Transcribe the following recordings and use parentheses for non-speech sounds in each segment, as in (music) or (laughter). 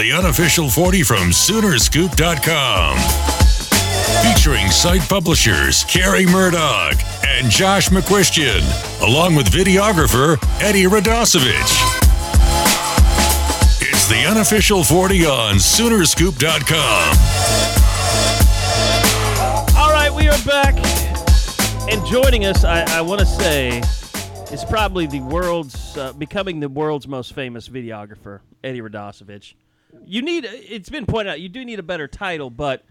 The unofficial 40 from Soonerscoop.com. Featuring site publishers Carey Murdock and Josh McCuistion, along with videographer Eddie Radosevich. It's the unofficial 40 on Soonerscoop.com. All right, we are back. And joining us, I, I want to say, is probably the world's, uh, becoming the world's most famous videographer, Eddie Radosevich. You need, it's been pointed out, you do need a better title, but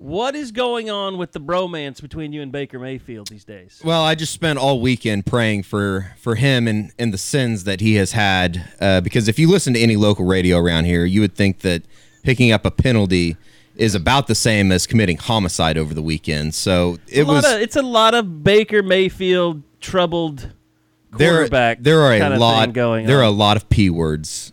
what is going on with the bromance between you and Baker Mayfield these days? Well, I just spent all weekend praying for for him and and the sins that he has had. Uh, because if you listen to any local radio around here, you would think that picking up a penalty is about the same as committing homicide over the weekend. So it was of, it's a lot of Baker Mayfield troubled there. quarterback There are a lot going There on. are a lot of p words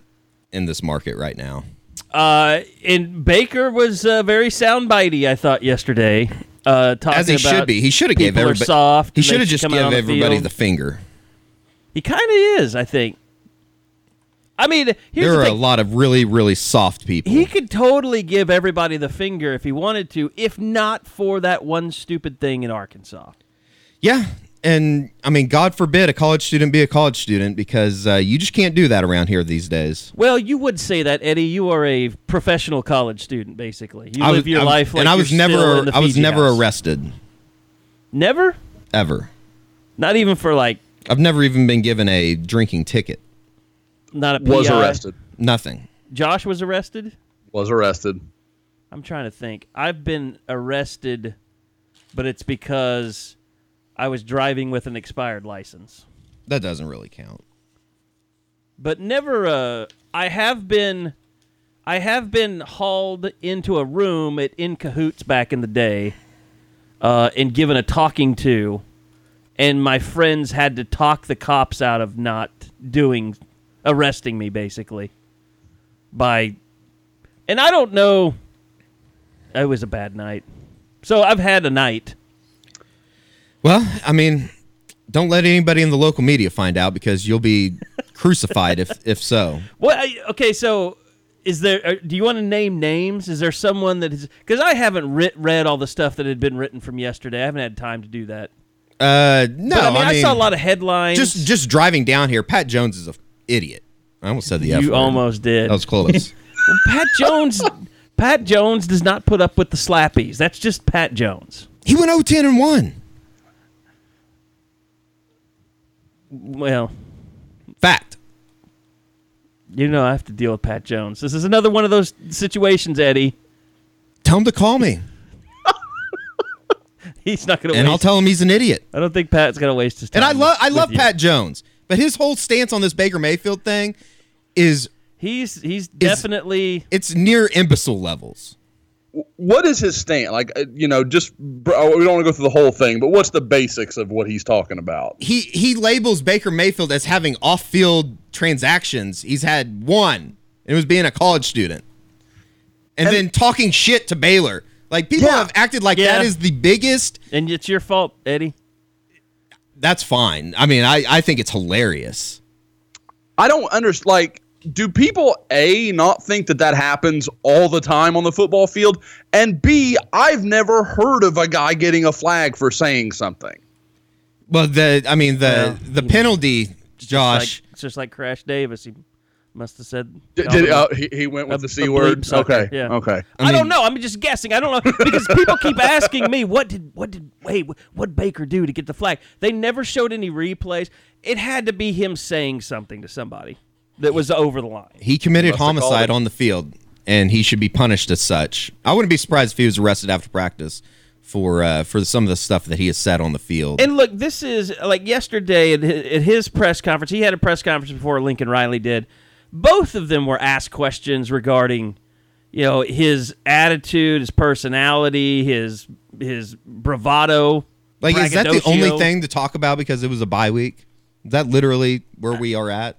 in this market right now. Uh, and Baker was uh, very soundbitey, I thought yesterday. Uh, talking As he should be. He should have gave everybody. soft. He should have just given on the everybody the finger. He kind of is, I think. I mean, here's there the are a lot of really really soft people. He could totally give everybody the finger if he wanted to, if not for that one stupid thing in Arkansas. Yeah. And I mean, God forbid a college student be a college student because uh, you just can't do that around here these days. Well, you would say that, Eddie. You are a professional college student, basically. You I live was, your I life like and I was you're still never, in the I was Fiji never house. arrested Never, ever. not even for like I've never even been given a drinking ticket. not a Was arrested. Nothing. Josh was arrested. Was arrested. I'm trying to think. I've been arrested, but it's because I was driving with an expired license. That doesn't really count. But never. Uh, I have been. I have been hauled into a room at In Cahoots back in the day, uh, and given a talking to, and my friends had to talk the cops out of not doing, arresting me basically. By, and I don't know. It was a bad night. So I've had a night. Well, I mean, don't let anybody in the local media find out because you'll be crucified if if so. What? I- Okay, so is there? uh, Do you want to name names? Is there someone that is? Because I haven't writ, read all the stuff that had been written from yesterday. I haven't had time to do that. Uh, no, But, I mean, I, saw a lot of headlines. just just driving down here. Pat Jones is a idiot. I almost said the F you word. almost did. That was close. (laughs) Pat Jones. Pat Jones does not put up with the slappies. That's just Pat Jones. he went 0-10 and one. Well, Fact. you know I have to deal with Pat Jones. This is another one of those situations, Eddie. Tell him to call me, (laughs) He's not going to. and I'll tell him he's an idiot. I don't think Pat's going to waste his time. And I love I love you. Pat Jones, but his whole stance on this Baker Mayfield thing is He's he's definitely. it's near imbecile levels. What is his stand? Like, uh, you know, just oh, we don't want to go through the whole thing, but what's the basics of what he's talking about? He he labels Baker Mayfield as having off-field transactions. He's had one, and it was being a college student, and, then talking shit to Baylor. Like people Yeah. have acted like Yeah. that is the biggest. And it's your fault, Eddie. That's fine. I mean, I I think it's hilarious. I don't understand. Like, do people a not think that that happens all the time on the football field, and b I've never heard of a guy getting a flag for saying something. Well, the I mean the Well, the you know, penalty, Josh. Like, it's just like Crash Davis. He Must have said. Did, did, uh, he, he went with A- the c word. Okay. yeah. Okay. I, don't know. I'm just guessing. I don't know (laughs) because people keep asking me what did what did wait what Baker do to get the flag? They never showed any replays. It had to be him saying something to somebody that was over the line. He committed homicide on the field, and he should be punished as such. I wouldn't be surprised if he was arrested after practice for uh, for some of the stuff that he has said on the field. And look, this is like yesterday at his press conference. He had a press conference before Lincoln Riley did. Both of them were asked questions regarding, you know, his attitude, his personality, his his bravado. like, is that the only thing to talk about because it was a bye week? Is that literally where we are at?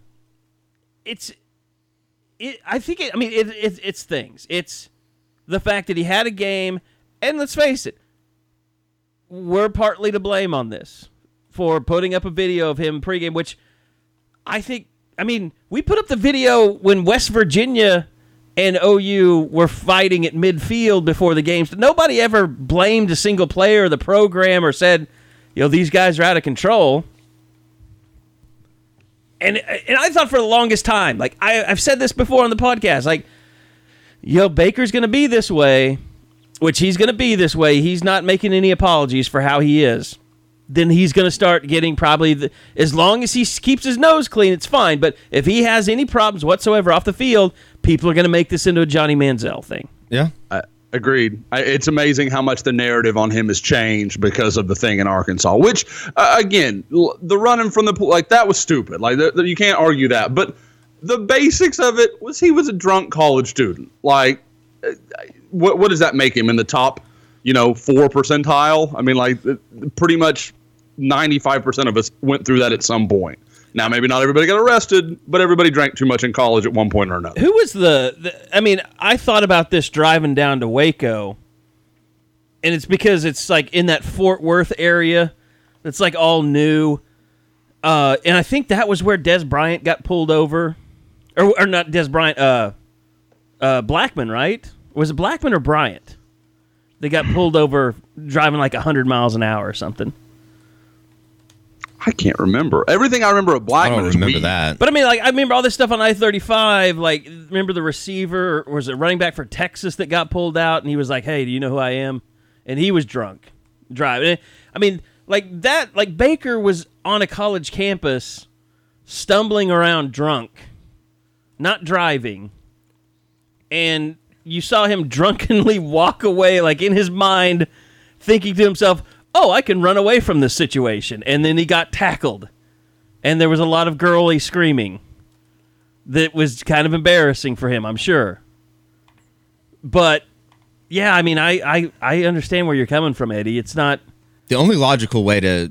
It's it, I think it, I mean it, it, it's things. It's the fact that he had a game, and let's face it, we're partly to blame on this for putting up a video of him pregame, which I think. I mean, we put up the video when West Virginia and OU were fighting at midfield before the games. Nobody ever blamed a single player or the program or said, you know, these guys are out of control and and I thought for the longest time, like I, I've said this before on the podcast, like, yo, Baker's gonna be this way, which he's gonna be this way. He's not making any apologies for how he is. Then he's gonna start getting probably the, as long as he keeps his nose clean, it's fine. But if he has any problems whatsoever off the field, people are gonna make this into a Johnny Manziel thing. Yeah. I, agreed. It's amazing how much the narrative on him has changed because of the thing in Arkansas. Which, uh, again, l- the running from the pool, like that was stupid. Like th- th- you can't argue that. But the basics of it was he was a drunk college student. Like, uh, what what does that make him in the top? You know, four percentile. I mean, like pretty much ninety five percent of us went through that at some point. Now, maybe not everybody got arrested, but everybody drank too much in college at one point or another. Who was the, the? I mean, I thought about this driving down to Waco, and it's because it's like in that Fort Worth area. It's like all new, uh, and I think that was where Dez Bryant got pulled over, or, or not Dez Bryant, uh, uh, Blackmon, right? Was it Blackmon or Bryant? They got pulled over driving like hundred miles an hour or something. I can't remember. Everything I remember of Black I don't remember weed. that. But I mean, like, I remember all this stuff on I thirty five. Like, remember the receiver, or was it running back for Texas that got pulled out, and he was like, "Hey, do you know who I am?" And he was drunk driving. I mean, like that. Like Baker was on a college campus, stumbling around drunk, not driving, and you saw him (laughs) drunkenly walk away, like in his mind, thinking to himself, "Oh, I can run away from this situation," and then he got tackled and there was a lot of girly screaming that was kind of embarrassing for him, I'm sure. But yeah, I mean, I I, I understand where you're coming from, Eddie. It's not. The only logical way to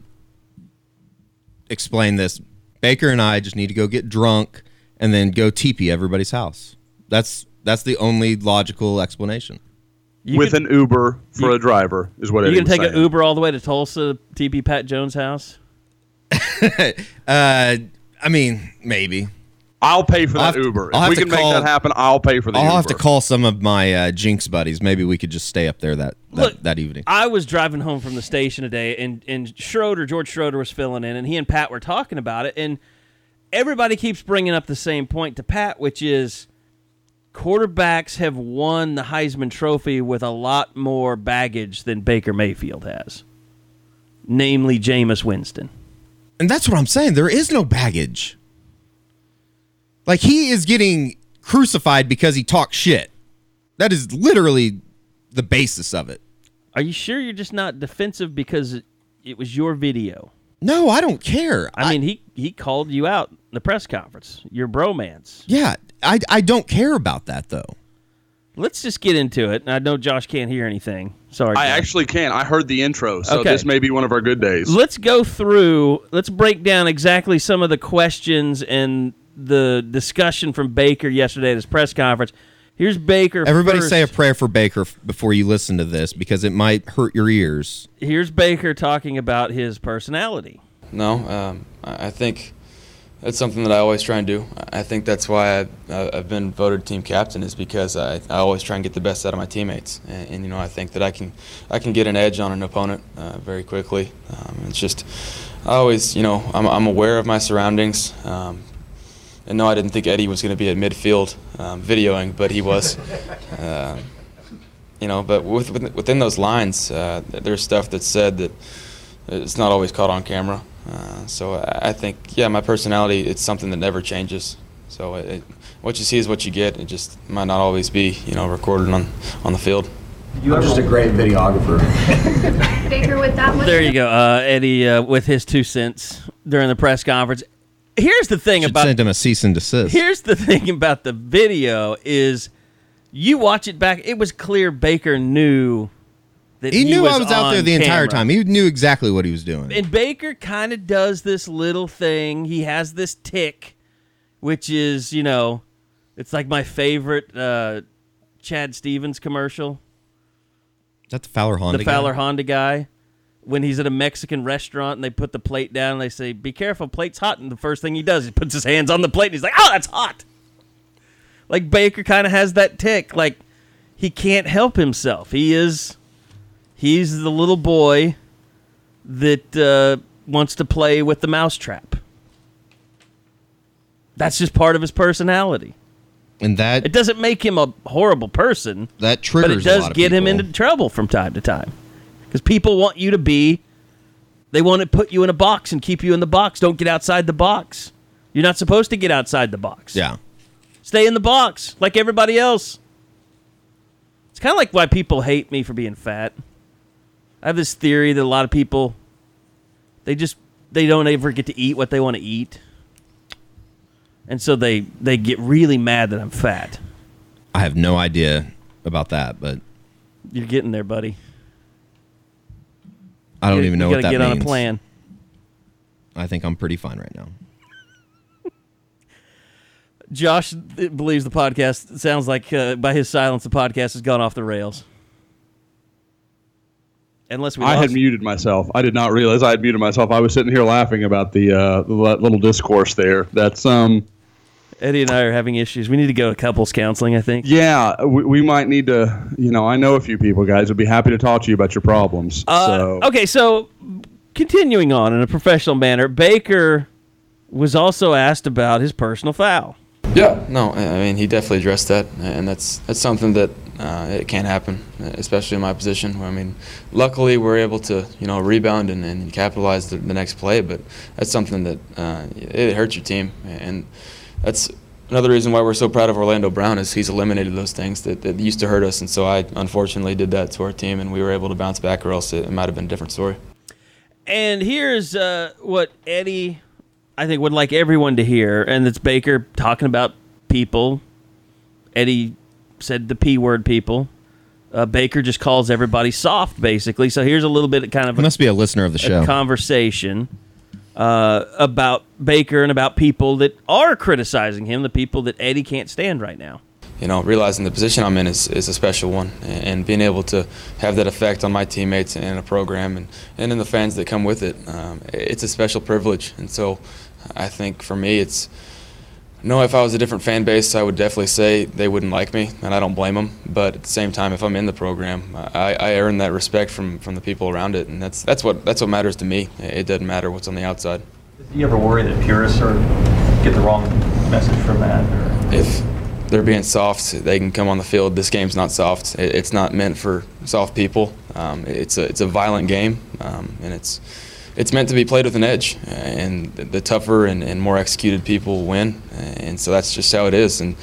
explain this, Baker and I just need to go get drunk and then go teepee everybody's house. That's that's the only logical explanation. You with could, an Uber for a driver is what you can take saying. an Uber all the way to Tulsa, TP Pat Jones' house. (laughs) Uh, I mean, maybe. I'll pay for I'll that have to- Uber. If we to can make that happen, I'll pay for the I'll Uber. have to call some of my uh, Jinx buddies. Maybe we could just stay up there that that, Look, that evening. I was driving home from the station today, and and Schroeder, George Schroeder, was filling in, and he and Pat were talking about it, and everybody keeps bringing up the same point to Pat, which is quarterbacks have won the Heisman Trophy with a lot more baggage than Baker Mayfield has, namely Jameis Winston. And that's what I'm saying. There is no baggage. Like he is getting crucified because he talks shit. That is literally the basis of it. Are you sure you're just not defensive because it, it was your video? No, I don't care. I mean, he he called you out in the press conference. Your bromance. yeah, I I don't care about that though. Let's just get into it. I know Josh can't hear anything. Sorry. I Josh. actually can. I heard the intro, so Okay. this may be one of our good days. let's go through let's break down exactly some of the questions and the discussion from baker yesterday at his press conference here's baker Everybody first. say a prayer for Baker before you listen to this because it might hurt your ears. here's baker talking about his personality No, um, I I think that's something that I always try and do. I think that's why I, I've been voted team captain is because I, I always try and get the best out of my teammates, and, and you know I think that I can I can get an edge on an opponent uh, very quickly. Um, it's just I always you know I'm, I'm aware of my surroundings. Um, and no, I didn't think Eddie was going to be at midfield um, videoing, but he was. (laughs) Um, you know, but with, within- within those lines, uh, there's stuff that's said that it's not always caught on camera. Uh, so I I think, yeah, my personality, it's something that never changes. So it, it, what you see is what you get. It just might not always be, you know, recorded on, on the field. You're just a great videographer. (laughs) Baker with that one. There you go, uh, Eddie, uh, with his two cents during the press conference. Here's the thing Should about send him a cease and desist. Here's the thing about the video is you watch it back, it was clear Baker knew that he, he, knew was I was out there the entire time. He knew exactly what he was doing. And Baker kind of does this little thing. He has this tick, which is, you know, it's like my favorite uh, Chad Stevens commercial. Is that the Fowler Honda? the guy? Fowler Honda guy. When he's at a Mexican restaurant and they put the plate down and they say, Be careful, plate's hot. And the first thing he does, he puts his hands on the plate and he's like, Oh, that's hot. Like Baker kind of has that tick. Like he can't help himself. He is, he's the little boy that uh, wants to play with the mousetrap. That's just part of his personality. and that It doesn't make him a horrible person that triggers, but it does get him into trouble from time to time. Because people want you to be they want to put you in a box and keep you in the box. Don't get outside the box. You're not supposed to get outside the box. Yeah, stay in the box like everybody else. It's kind of like why people hate me for being fat i have this theory that a lot of people they just they don't ever get to eat what they want to eat and so they they get really mad that i'm fat I have no idea about that, but you're getting there buddy I don't You- even know you what gotta that get means. on a plan I think I'm pretty fine right now. Josh believes the podcast sounds like uh, by his silence the podcast has gone off the rails. Unless we I had muted myself. I did not realize I had muted myself. I was sitting here laughing about the uh, little discourse there. That's um Eddie and I are having issues. We need to go to couples counseling. I think. yeah. We, we might need to. You know, I know a few people, guys. Would be happy to talk to you about your problems. Uh, so Okay, so continuing on in a professional manner, Baker was also asked about his personal foul. Yeah, no, I I mean he definitely addressed that, and that's that's something that uh, it can't happen, especially in my position. I mean, luckily we're able to you know rebound and, and capitalize the, the next play, but that's something that uh, it hurts your team, and that's another reason why we're so proud of Orlando Brown is he's eliminated those things that, that used to hurt us, and so I unfortunately did that to our team, and we were able to bounce back, or else it, it might have been a different story. And here's uh, what Eddie, I think, would like everyone to hear, and it's Baker talking about people. Eddie said the P word people. Uh, Baker just calls everybody soft, basically. So here's a little bit of kind of He a, must be a listener of the show. conversation uh, about Baker and about people that are criticizing him, the people that Eddie can't stand right now. you know, realizing the position I'm in is, is a special one, and, and being able to have that effect on my teammates and a program, and, and in the fans that come with it, um, it's a special privilege. And so, I think for me, it's no. If I was a different fan base, I would definitely say they wouldn't like me, and I don't blame them. But at the same time, if I'm in the program, I, I earn that respect from, from the people around it, and that's that's what that's what matters to me. It doesn't matter what's on the outside. Do you ever worry that purists are get the wrong message from that? Or? if they're being soft, they can come on the field. This game's not soft. It- It's not meant for soft people. Um, it's a it's a violent game, um, and it's it's meant to be played with an edge. Uh, and the- the tougher and, and more executed people win. Uh, and so that's just how it is. And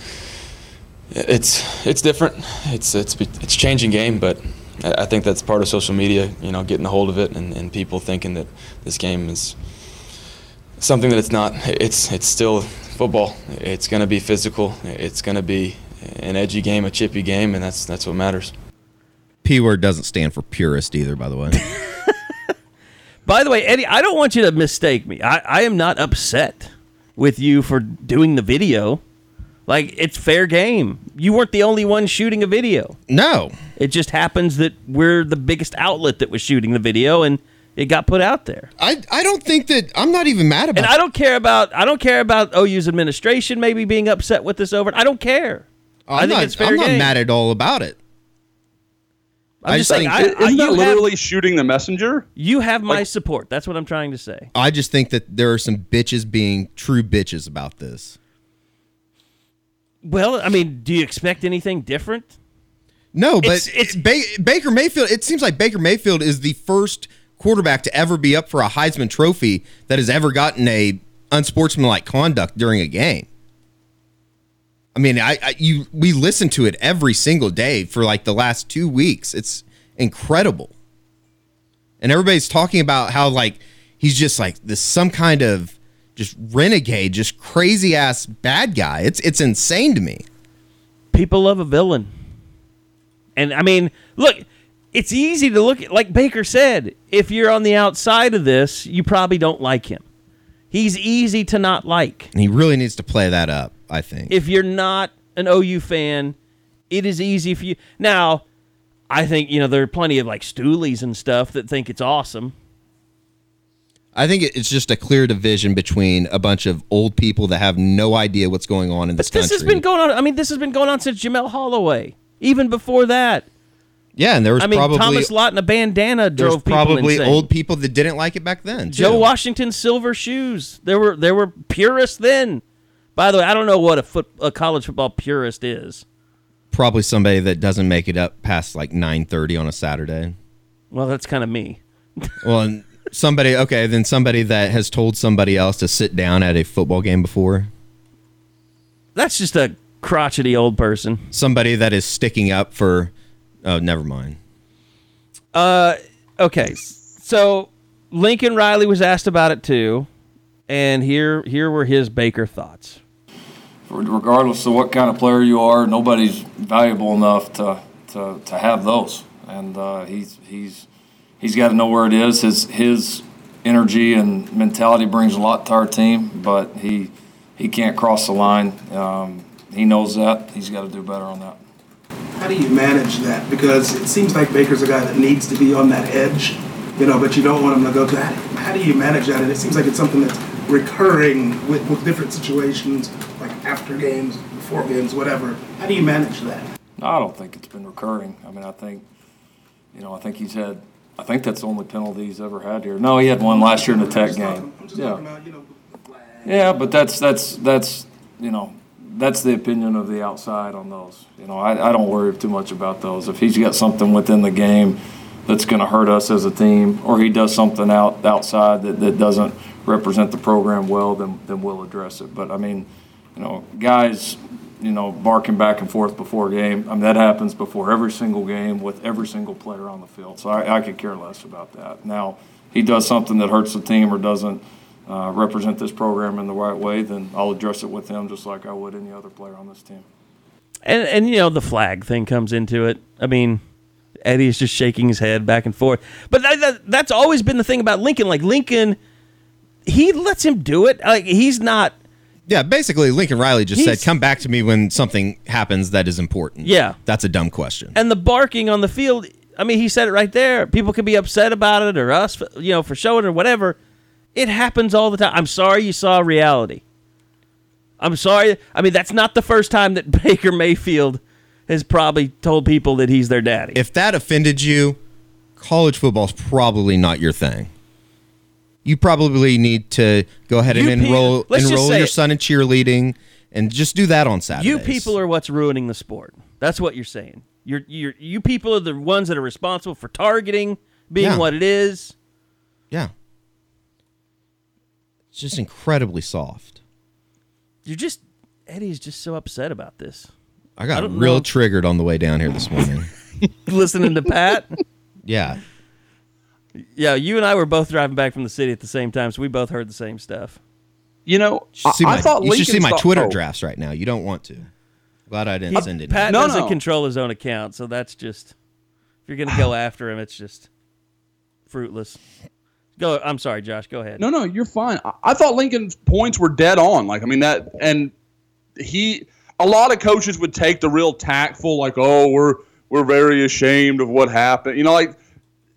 it's it's different. It's it's it's changing game, but I I think that's part of social media. You know, getting a hold of it and, and people thinking that this game is something that it's not. It's it's still football. It's going to be physical. It's going to be an edgy game, a chippy game, and that's that's what matters. P word doesn't stand for purist either, by the way. (laughs) By the way, Eddie, I don't want you to mistake me. I, I am not upset with you for doing the video. Like, it's fair game. You weren't the only one shooting a video. no, It just happens that we're the biggest outlet that was shooting the video and it got put out there. I I don't think that I'm not even mad about. And I don't care about I don't care about OU's administration maybe being upset with this over. I don't care. Oh, I'm I think not, it's fair I'm not mad at all about it. I'm I just just saying, think- I, I, isn't you that have- literally shooting the messenger? you have my support. That's what I'm trying to say. I just think that there are some bitches being true bitches about this. Well, I mean, do you expect anything different? No, but It's- it's- ba- Baker Mayfield. It seems like Baker Mayfield is the first quarterback to ever be up for a Heisman Trophy that has ever gotten a unsportsmanlike conduct during a game. I mean, I, I you we listen to it every single day for like the last two weeks. It's incredible, and everybody's talking about how like he's just like this some kind of just renegade, just crazy ass bad guy. It's it's insane to me. People love a villain. And I mean, look, it's easy to look at, like Baker said, if you're on the outside of this, you probably don't like him. He's easy to not like. And he really needs to play that up. I think. If you're not an OU fan, it is easy for you. Now, I think, you know, there are plenty of like stoolies and stuff that think it's awesome. I think it's just a clear division between a bunch of old people that have no idea what's going on in this But this country. has been going on. I mean, this has been going on since Jamelle Holieway. Even before that. Yeah, and there was I mean, probably Thomas Lott in a bandana there was drove people probably insane. old people that didn't like it back then. Joe too. Washington's silver shoes. There were there were purists then. By the way, I don't know what a foot a college football purist is. probably somebody that doesn't make it up past like nine thirty on a Saturday. Well, that's kind of me. (laughs) Well, and somebody okay, then somebody that has told somebody else to sit down at a football game before. That's just a crotchety old person. Somebody that is sticking up for. Oh, never mind. Okay, so Lincoln Riley was asked about it too, and here here were his Baker thoughts. regardless of what kind of player you are, nobody's valuable enough to to, to have those. And uh, he's he's he's got to know where it is. His his energy and mentality brings a lot to our team, but he he can't cross the line. Um, he knows that. He's got to do better on that. How do you manage that? Because it seems like Baker's a guy that needs to be on that edge, you know, but you don't want him to go to that. How do you manage that? And it seems like it's something that's recurring with, with different situations, like after games, before games, whatever. How do you manage that? No, I don't think it's been recurring. I mean, I think, you know, I think he's had. I think that's the only penalty he's ever had here. No, he had one last year in the Tech game. talking- Yeah. about, you know, Yeah, but that's that's that's you know that's the opinion of the outside on those. You know, I, I don't worry too much about those. If he's got something within the game that's going to hurt us as a team, or he does something out outside that, that doesn't represent the program well, then then we'll address it. But I mean, you know, guys, you know, barking back and forth before a game. I mean, that happens before every single game with every single player on the field. So I, I could care less about that. Now, he does something that hurts the team or doesn't uh, represent this program in the right way, then I'll address it with him just like I would any other player on this team. And and you know the flag thing comes into it. I mean, Eddie's just shaking his head back and forth. But that, that, that's always been the thing about Lincoln. Like Lincoln, he lets him do it. Like he's not. Yeah, basically, Lincoln Riley just said, "Come back to me when something happens that is important." Yeah. that's a dumb question. And the barking on the field. I mean, he said it right there. People can be upset about it, or us, you know, for showing or whatever. It happens all the time. I'm sorry you saw reality. I'm sorry. I mean, that's not the first time that (laughs) Baker Mayfield has probably told people that he's their daddy. if that offended you, college football's probably not your thing. You probably need to go ahead and You enroll let's enroll your it. son in cheerleading and just do that on Saturdays. You people are what's ruining the sport. That's what you're saying. You're, you're you people are the ones that are responsible for targeting being Yeah. what it is. yeah. It's just incredibly soft. You're just Eddie's just so upset about this. I got I real know. triggered on the way down here this morning. (laughs) Listening to Pat. yeah. Yeah, you and I were both driving back from the city at the same time, so we both heard the same stuff. You know, You should see I, my, I thought you should see my saw- Twitter oh. drafts right now. You don't want to. Glad I didn't uh, send it. Pat No, doesn't no. control his own account, so that's just if you're gonna go (sighs) after him, it's just fruitless. Go. I'm sorry, Josh. Go ahead. No, no, you're fine. I, I thought Lincoln's points were dead on. Like, I mean that, and he, a lot of coaches would take the real tactful, like, oh, we're we're very ashamed of what happened. You know, like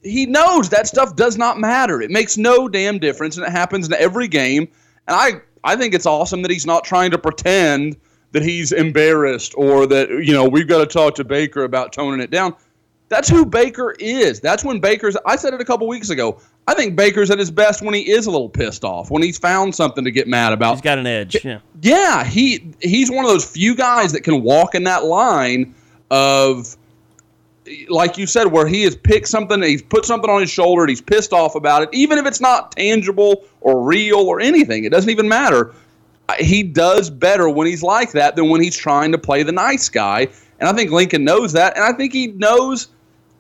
he knows that stuff does not matter. It makes no damn difference, and it happens in every game. And I, I think it's awesome that he's not trying to pretend that he's embarrassed or that you know we've got to talk to Baker about toning it down. That's who Baker is. That's when Baker's. I said it a couple weeks ago. I think Baker's at his best when he is a little pissed off, when he's found something to get mad about. He's got an edge. Yeah. Yeah, he he's one of those few guys that can walk in that line of like you said, where he has picked something, he's put something on his shoulder, and he's pissed off about it, even if it's not tangible or real or anything. It doesn't even matter. He does better when he's like that than when he's trying to play the nice guy. And I think Lincoln knows that. And I think he knows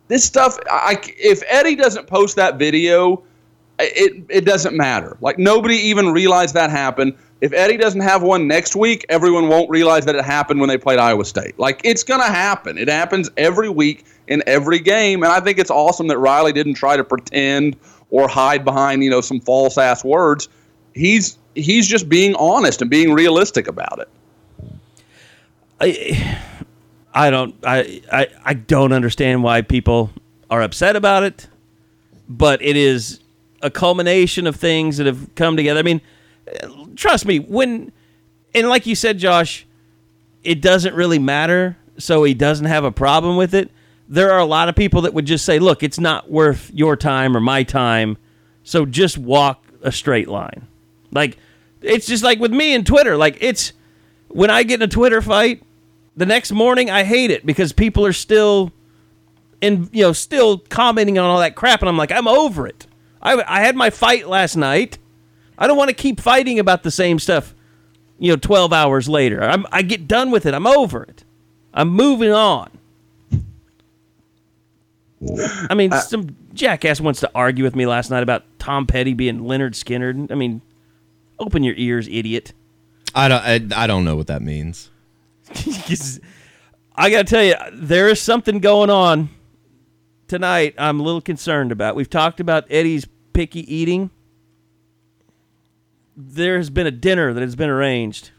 this stuff. I, if Eddie doesn't post that video, it, it doesn't matter. Like nobody even realized that happened. If Eddie doesn't have one next week, everyone won't realize that it happened when they played Iowa State. Like it's going to happen. It happens every week in every game. And I think it's awesome that Riley didn't try to pretend or hide behind, you know, some false ass words. He's he's just being honest and being realistic about it. I I don't I, I I don't understand why people are upset about it, but it is a culmination of things that have come together. I mean, trust me, when and like you said, Josh, it doesn't really matter, so he doesn't have a problem with it. There are a lot of people that would just say, "Look, it's not worth your time or my time, so just walk a straight line." Like it's just like with me and Twitter. Like it's when I get in a Twitter fight, the next morning I hate it because people are still in you know still commenting on all that crap, and I'm like, I'm over it. I I had my fight last night. I don't want to keep fighting about the same stuff. You know, 12 hours later, I'm, I get done with it. I'm over it. I'm moving on. I mean, Uh, some jackass wants to argue with me last night about Tom Petty being Lynyrd Skynyrd. I mean, open your ears, idiot. I don't. I, I don't know what that means. (laughs) I got to tell you, there is something going on tonight. I'm a little concerned about. We've talked about Eddie's picky eating. There has been a dinner that has been arranged.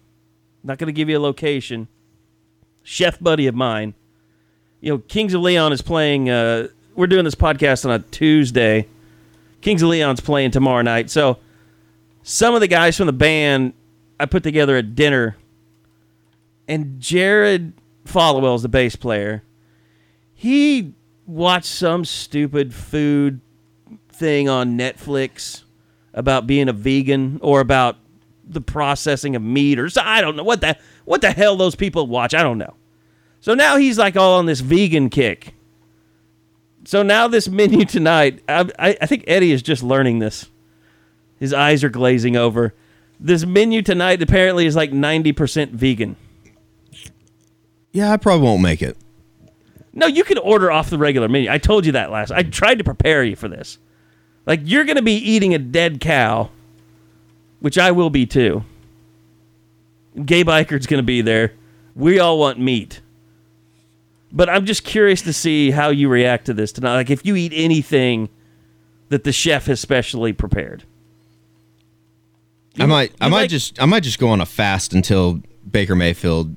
Not going to give you a location. Chef buddy of mine. You know, Kings of Leon is playing. Uh, we're doing this podcast on a Tuesday. Kings of Leon's playing tomorrow night. So, some of the guys from the band, I put together a dinner and Jared Followill is the bass player. He watched some stupid food thing on Netflix about being a vegan or about the processing of meat or so I don't know what the what the hell those people watch. I don't know. So now he's like all on this vegan kick. So now this menu tonight, I, I, I think Eddie is just learning this. His eyes are glazing over. This menu tonight apparently is like ninety percent vegan. Yeah, I probably won't make it. No, you can order off the regular menu. I told you that last. I tried to prepare you for this. Like you're going to be eating a dead cow, which I will be too. Gay Biker's going to be there. We all want meat. But I'm just curious to see how you react to this tonight. Like if you eat anything that the chef has specially prepared. I might. I might like- just. I might just go on a fast until Baker Mayfield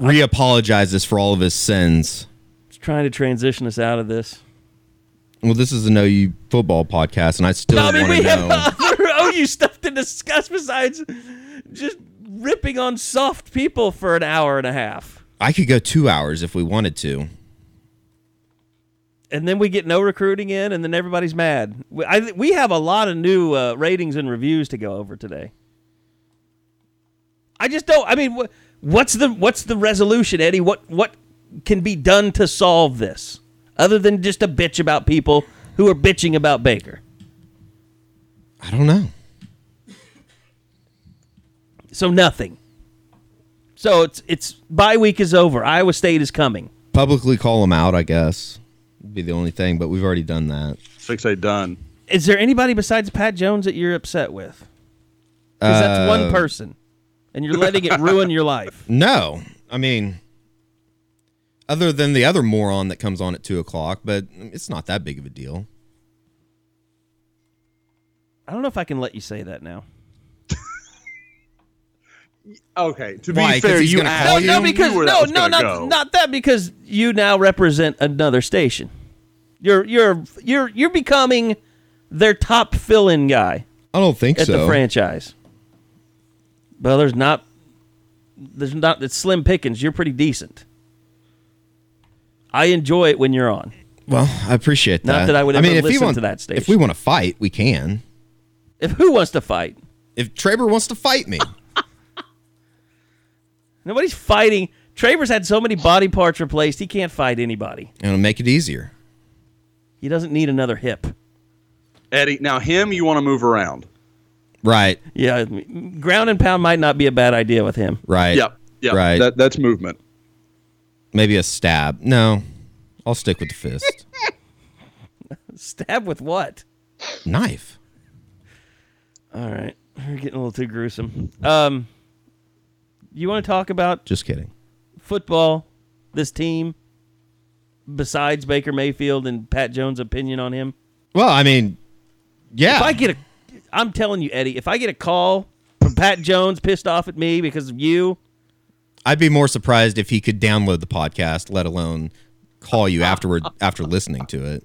re-apologizes for all of his sins. Just trying to transition us out of this. Well, this is a No You Football podcast, and I still No, I mean want we to have know. other OU stuff to discuss besides just ripping on soft people for an hour and a half. I could go two hours if we wanted to. and then we get no recruiting in, and then everybody's mad. We, I, we have a lot of new uh, ratings and reviews to go over today. I just don't. I mean, wh- what's the what's the resolution, Eddie? What what can be done to solve this, other than just a bitch about people who are bitching about Baker? I don't know. So nothing. So it's it's bye week is over. Iowa State is coming. Publicly call them out, I guess. Would be the only thing, but we've already done that. Six eight done. Is there anybody besides Pat Jones that you're upset with? Because that's one Uh, person, and you're letting it ruin your life. (laughs) No, I mean, other than the other moron that comes on at two o'clock, but it's not that big of a deal. I don't know if I can let you say that now. (laughs) Okay, to Why, be 'cause fair, you gonna asked- call no, no, because knew no, no, not go. not that because you now represent another station. You're you're you're you're becoming their top fill-in guy I don't think at so. the franchise. Well, there's not. There's not. It's slim pickings. You're pretty decent. I enjoy it when you're on. Well, I appreciate that. Not that I would I mean, if he listen want, to that If we want to fight, we can. If who wants to fight? If Traber wants to fight me, (laughs) Nobody's fighting. Traber's had so many body parts replaced, he can't fight anybody. it'll make it easier. He doesn't need another hip. Eddie, now him, you want to move around. Right. Yeah, ground and pound might not be a bad idea with him. Right. Yep. Yep. Right. That, that's movement. Maybe a stab. No, I'll stick with the fist. (laughs) Stab with what? Knife. All right, we're getting a little too gruesome. Um, you want to talk about Just kidding. football? This team, besides Baker Mayfield and Pat Jones' opinion on him. Well, I mean, yeah. If I get a, I'm telling you, Eddie, if I get a call from Pat Jones pissed off at me because of you, I'd be more surprised if he could download the podcast, let alone call you uh, afterward uh, after listening to it.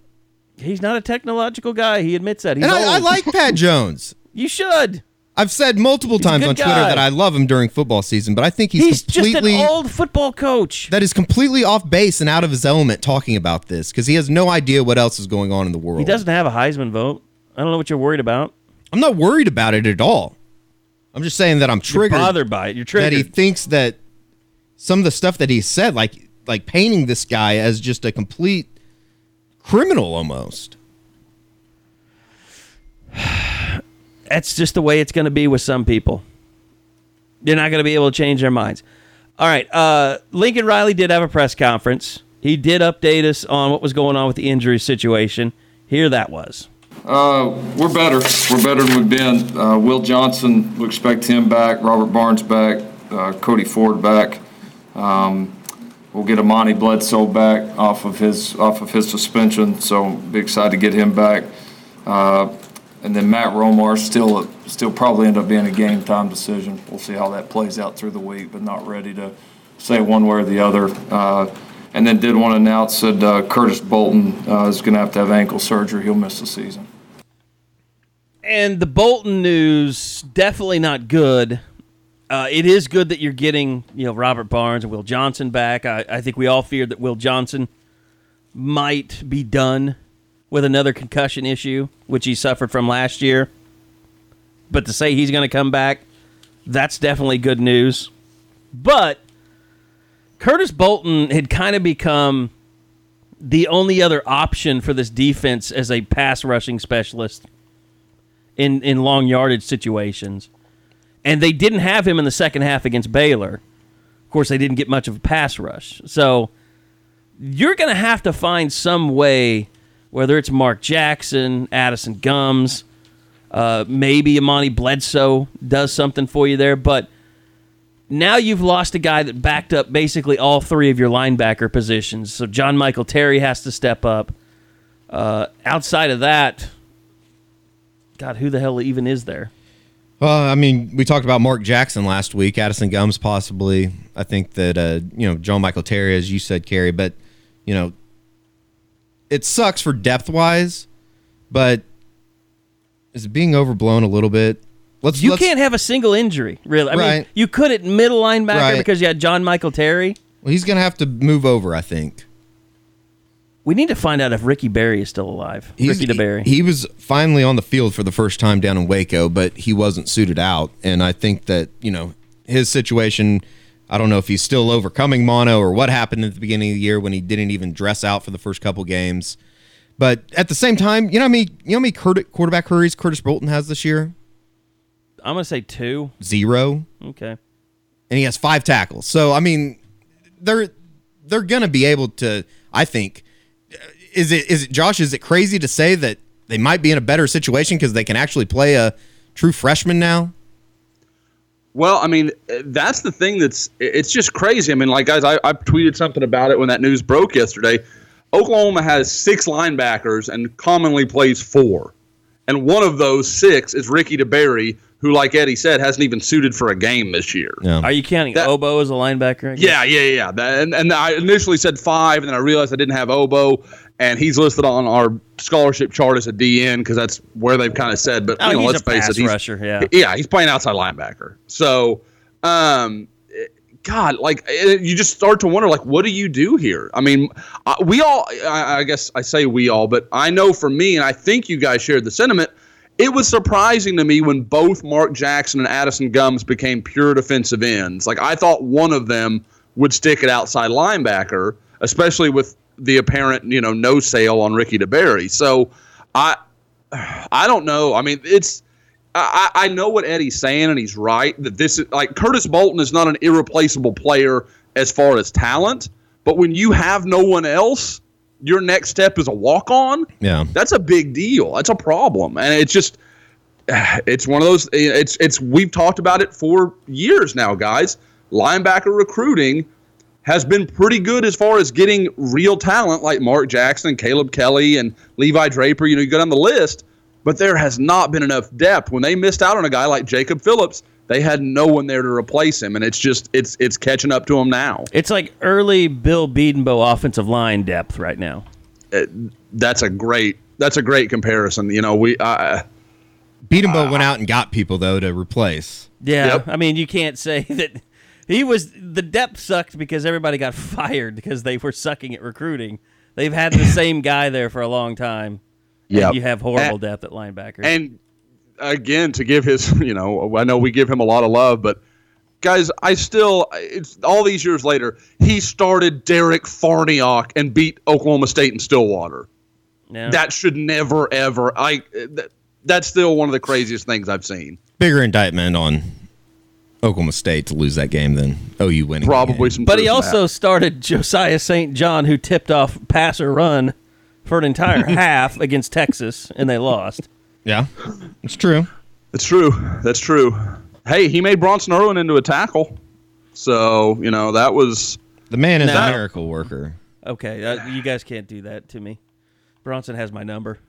he's not a technological guy. He admits that. He's and I, I like Pat (laughs) Jones. You should. I've said multiple He's times on Twitter guy. that I love him during football season, but I think he's, He's just completely an old football coach. that is completely off base and out of his element talking about this because he has no idea what else is going on in the world. He doesn't have a Heisman vote. I don't know what you're worried about. I'm not worried about it at all. I'm just saying that I'm You're triggered bothered by it. You're that he thinks that some of the stuff that he said, like like painting this guy as just a complete criminal almost. (sighs) That's just the way it's going to be with some people. They're not going to be able to change their minds. All right. Uh, Lincoln Riley did have a press conference. He did update us on what was going on with the injury situation. Here that was. Uh, we're better. We're better than we've been. Uh, Will Johnson, we expect him back. Robert Barnes back. Uh, Cody Ford back. Um, we'll get Amani Bledsoe back off of his off of his suspension. So be excited to get him back. Uh, and then Matt Romar still still probably end up being a game time decision. We'll see how that plays out through the week, but not ready to say one way or the other. And then did want to announce that uh, Curtis Bolton uh, is going to have to have ankle surgery. He'll miss the season. And the Bolton news definitely not good. Uh, it is good that you're getting you know Robert Barnes and Will Johnson back. I, I think we all feared that Will Johnson might be done with another concussion issue, which he suffered from last year. But to say he's going to come back, that's definitely good news. But Curtis Bolton had kind of become the only other option for this defense as a pass rushing specialist in in long yardage situations. And they didn't have him in the second half against Baylor. Of course, they didn't get much of a pass rush. So you're going to have to find some way, whether it's Mark Jackson, Addison Gumbs, uh, maybe Amani Bledsoe does something for you there. But now you've lost a guy that backed up basically all three of your linebacker positions. So John Michael Terry has to step up. Uh, outside of that, God, who the hell even is there? Well, I mean, we talked about Mark Jackson last week, Addison Gumbs possibly. I think that uh, you know John Michael Terry, as you said, Kerry. But you know, it sucks for depth wise, but is it being overblown a little bit? Let's You let's, can't have a single injury, really. I mean, you could at middle linebacker Right. because you had John Michael Terry. Well, he's going to have to move over, I think. We need to find out if Ricky Berry is still alive. He's- Ricky DeBerry. He, he was finally on the field for the first time down in Waco, but he wasn't suited out. And I think that, you know, his situation, I don't know if he's still overcoming mono or what happened at the beginning of the year when he didn't even dress out for the first couple games. But at the same time, you know how many, you know how many quarterback hurries Curtis Bolton has this year? I'm going to say two. Zero. Okay. and he has five tackles. So I mean, they're they're gonna be able to. I think uh, is it is it Josh? Is it crazy to say that they might be in a better situation because they can actually play a true freshman now? Well, I mean, uh, that's the thing that's it's just crazy. I mean, like guys, I, I tweeted something about it when that news broke yesterday. Oklahoma has six linebackers and commonly plays four, and one of those six is Ricky DeBerry, who, like Eddie said, hasn't even suited for a game this year. Are you counting Obo as a linebacker? Yeah, yeah, yeah. That, and, and I initially said five, and then I realized I didn't have Obo, and he's listed on our scholarship chart as a DN because that's where they've kind of said. But Oh, you know, let's face it, he's, rusher, yeah. yeah, he's playing outside linebacker. So, um, God, like it, you just start to wonder, like, what do you do here? I mean, uh, we all, I, I guess I say we all, but I know for me, and I think you guys shared the sentiment. It was surprising to me when both Mark Jackson and Addison Gumbs became pure defensive ends. Like I thought one of them would stick at outside linebacker, especially with the apparent, you know, no sale on Ricky DeBerry. So I, I don't know. I mean, it's I, I know what Eddie's saying, and he's right that this is like Curtis Bolton is not an irreplaceable player as far as talent, but when you have no one else, your next step is a walk on. Yeah, that's a big deal. That's a problem, and it's just (sighs) it's one of those. It's it's we've talked about it for years now, guys. Linebacker recruiting has been pretty good as far as getting real talent like Mark Jackson, Caleb Kelly, and Levi Draper. You know, you go down the list but there has not been enough depth. When they missed out on a guy like Jacob Phillips, they had no one there to replace him, and it's just it's it's catching up to him now. It's like early Bill Bedenbaugh offensive line depth right now. It, that's a great that's a great comparison. You know, we uh, Bedenbaugh uh, went out and got people though to replace. Yeah, yep. I mean, you can't say (laughs) that he was the depth sucked because everybody got (laughs) fired because they were sucking at recruiting. They've had the (laughs) same guy there for a long time. Yeah, you have horrible and, depth at linebacker. And again, to give his, (laughs) you know, I know we give him a lot of love, but guys, I still, it's all these years later, he started Derek Farniok and beat Oklahoma State in Stillwater. Yeah. That should never ever. I. That, that's still one of the craziest things I've seen. Bigger indictment on Oklahoma State to lose that game than OU winning. Probably some. But he also that. started Josiah St. John, who tipped off passer run for an entire (laughs) half against Texas, and they lost. Yeah, it's true. It's true. That's true. Hey, he made Bronson Irwin into a tackle, so you know that was the man is now, a miracle worker. Okay, uh, you guys can't do that to me. Bronson has my number.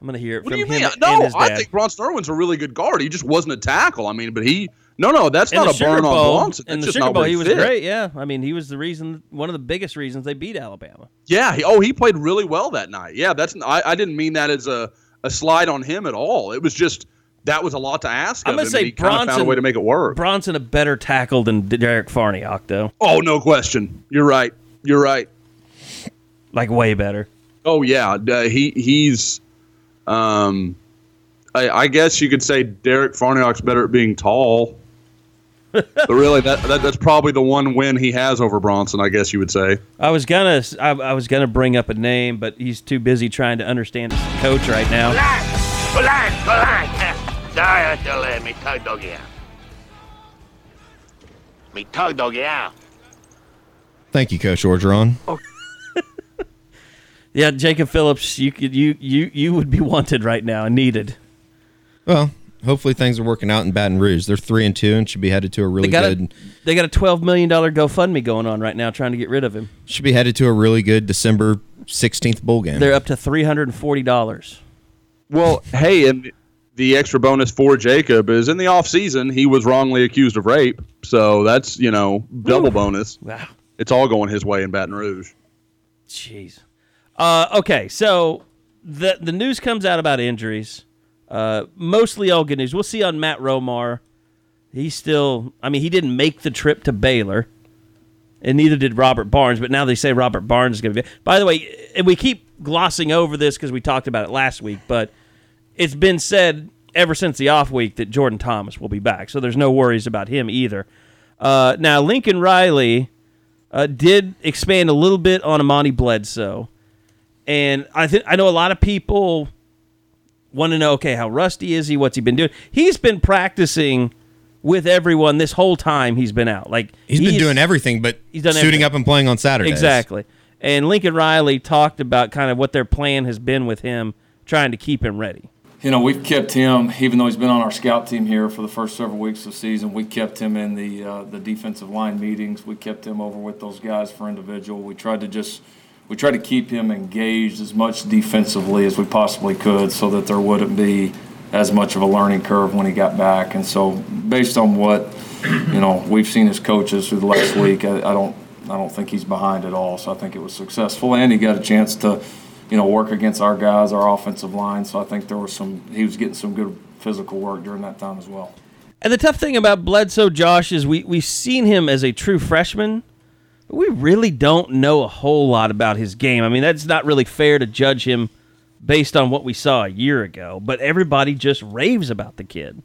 I'm gonna hear it what from do you him. Mean? No, I think Bronson Irwin's a really good guard. He just wasn't a tackle. I mean, but he no, no, that's in not a burn Bowl, on Bronson. In the Sugar Bowl, he, he was great. Yeah, I mean, he was the reason, one of the biggest reasons they beat Alabama. Yeah. He, oh, he played really well that night. Yeah, that's. I, I didn't mean that as a a slide on him at all. It was just that was a lot to ask. I'm gonna say he Bronson found a way to make it work. Bronson a better tackle than Derek Farniok, though. Oh, no question. You're right. You're right. Like way better. Oh yeah, uh, he he's. Um, I, I guess you could say Derek Farniok's better at being tall (laughs) but really, that, that, that's probably the one win he has over Bronson. I guess you would say. I was gonna I, I, was gonna bring up a name, but he's too busy trying to understand his coach right now. Relax, relax, relax. Sorry, to let me tug dog out. Me tug dog out. Thank you, Coach Orgeron. Oh. (laughs) yeah, Jacob Phillips, you could you you you would be wanted right now and needed. Well, hopefully things are working out in Baton Rouge. They're three and two and should be headed to a really they got good. A, they got a twelve million dollar GoFundMe going on right now, trying to get rid of him. Should be headed to a really good December sixteenth bowl game. They're up to three hundred and forty dollars. Well, hey, and the extra bonus for Jacob is in the off season he was wrongly accused of rape, so that's you know double Ooh. bonus. Wow, it's all going his way in Baton Rouge. Jeez. Uh, okay, so the the news comes out about injuries. Uh, mostly all good news. We'll see on Matt Romar. He's still, I mean, he didn't make the trip to Baylor, and neither did Robert Barnes, but now they say Robert Barnes is going to be. By the way, and we keep glossing over this because we talked about it last week, but it's been said ever since the off week that Jordan Thomas will be back, so there's no worries about him either. Uh, now, Lincoln Riley uh, did expand a little bit on Amani Bledsoe, and I think I know a lot of people want to know, okay, how rusty is he? What's he been doing? He's been practicing with everyone this whole time he's been out. Like he's, he's been doing everything, but he's done suiting everything. up and playing on Saturdays. Exactly. And Lincoln Riley talked about kind of what their plan has been with him, trying to keep him ready. You know, we've kept him, even though he's been on our scout team here for the first several weeks of the season. We kept him in the uh, the defensive line meetings. We kept him over with those guys for individual. We tried to just we tried to keep him engaged as much defensively as we possibly could so that there wouldn't be as much of a learning curve when he got back. And so, based on what you know we've seen as coaches through the last week, I, I don't I don't think he's behind at all. So I think it was successful, and he got a chance to you know work against our guys, our offensive line. So I think there was some he was getting some good physical work during that time as well. And the tough thing about Bledsoe, Josh, is we we've seen him as a true freshman, we really don't know a whole lot about his game. I mean, that's not really fair to judge him based on what we saw a year ago. But everybody just raves about the kid.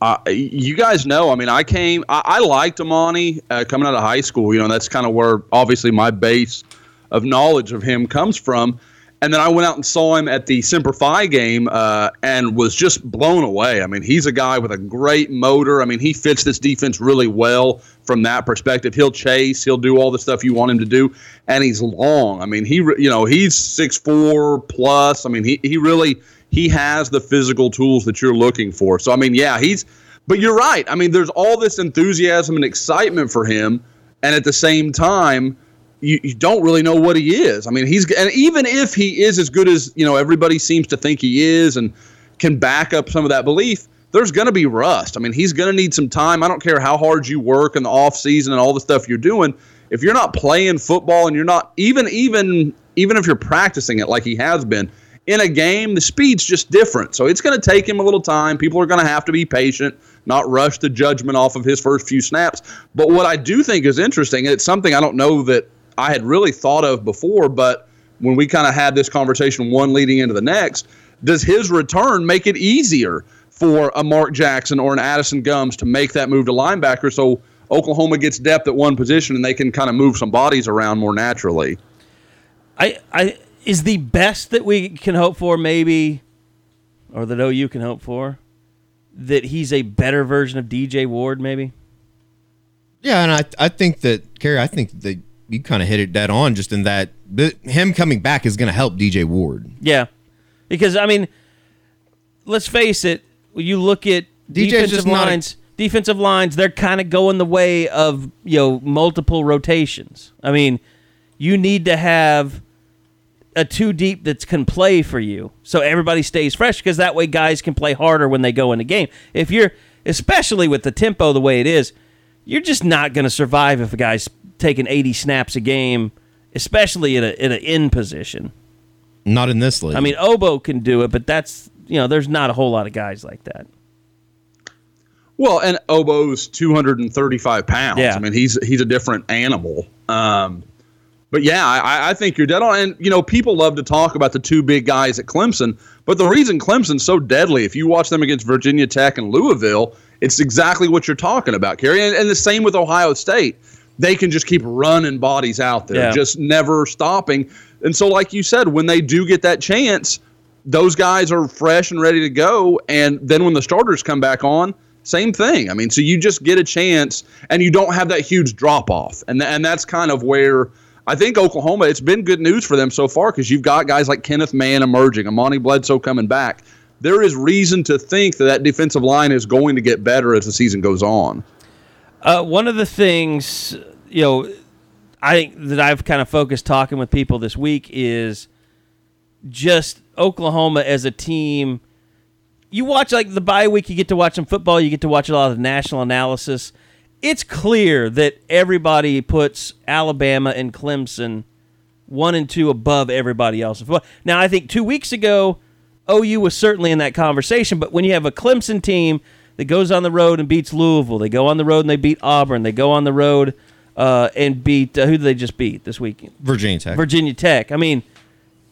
Uh, you guys know, I mean, I came, I, I liked Amani uh, coming out of high school. You know, that's kind of where obviously my base of knowledge of him comes from. And then I went out and saw him at the Semper Fi game uh, and was just blown away. I mean, he's a guy with a great motor. I mean, he fits this defense really well from that perspective. He'll chase, he'll do all the stuff you want him to do, and he's long. I mean, he you know he's six four plus. I mean, he he really he has the physical tools that you're looking for. So I mean, yeah, he's. But you're right. I mean, there's all this enthusiasm and excitement for him, and at the same time you, you, don't really know what he is. I mean, he's and even if he is as good as you know everybody seems to think he is, and can back up some of that belief, there's going to be rust. I mean, he's going to need some time. I don't care how hard you work in the off season and all the stuff you're doing. If you're not playing football and you're not even even even if you're practicing it like he has been in a game, the speed's just different. So it's going to take him a little time. People are going to have to be patient, not rush the judgment off of his first few snaps. But what I do think is interesting, and it's something I don't know that I had really thought of before, but when we kind of had this conversation, one leading into the next, does his return make it easier for a Mark Jackson or an Addison Gumbs to make that move to linebacker so Oklahoma gets depth at one position and they can kind of move some bodies around more naturally? I, I is the best that we can hope for, maybe, or that OU can hope for, that he's a better version of DJ Ward, maybe. Yeah, and I I think that Carey, I think that you kind of hit it dead on just in that him coming back is going to help DJ Ward. Yeah. Because I mean, let's face it, you look at DJ's defensive lines, a- defensive lines, they're kind of going the way of, you know, multiple rotations. I mean, you need to have a two deep that can play for you. So everybody stays fresh because that way guys can play harder when they go in the game. If you're especially with the tempo the way it is, you're just not going to survive if a guy's taking 80 snaps a game, especially in a in an in position. Not in this league. I mean, Obo can do it, but that's you know, there's not a whole lot of guys like that. Well, and Obo's 235 pounds. Yeah. I mean, he's he's a different animal. Um, but yeah, I, I think you're dead on. And you know, people love to talk about the two big guys at Clemson, but the reason Clemson's so deadly, if you watch them against Virginia Tech and Louisville, it's exactly what you're talking about, Carey. And, and the same with Ohio State they can just keep running bodies out there, yeah. just never stopping. And so, like you said, when they do get that chance, those guys are fresh and ready to go. And then when the starters come back on, same thing. I mean, so you just get a chance and you don't have that huge drop off. And, th- and that's kind of where I think Oklahoma, it's been good news for them so far because you've got guys like Kenneth Mann emerging, Amani Bledsoe coming back. There is reason to think that that defensive line is going to get better as the season goes on. Uh, one of the things you know, I think that I've kind of focused talking with people this week is just Oklahoma as a team. You watch like the bye week, you get to watch some football, you get to watch a lot of national analysis. It's clear that everybody puts Alabama and Clemson one and two above everybody else. Now, I think two weeks ago, OU was certainly in that conversation, but when you have a Clemson team that goes on the road and beats Louisville, they go on the road and they beat Auburn, they go on the road uh, and beat uh, who did they just beat this weekend? Virginia Tech. Virginia Tech. I mean,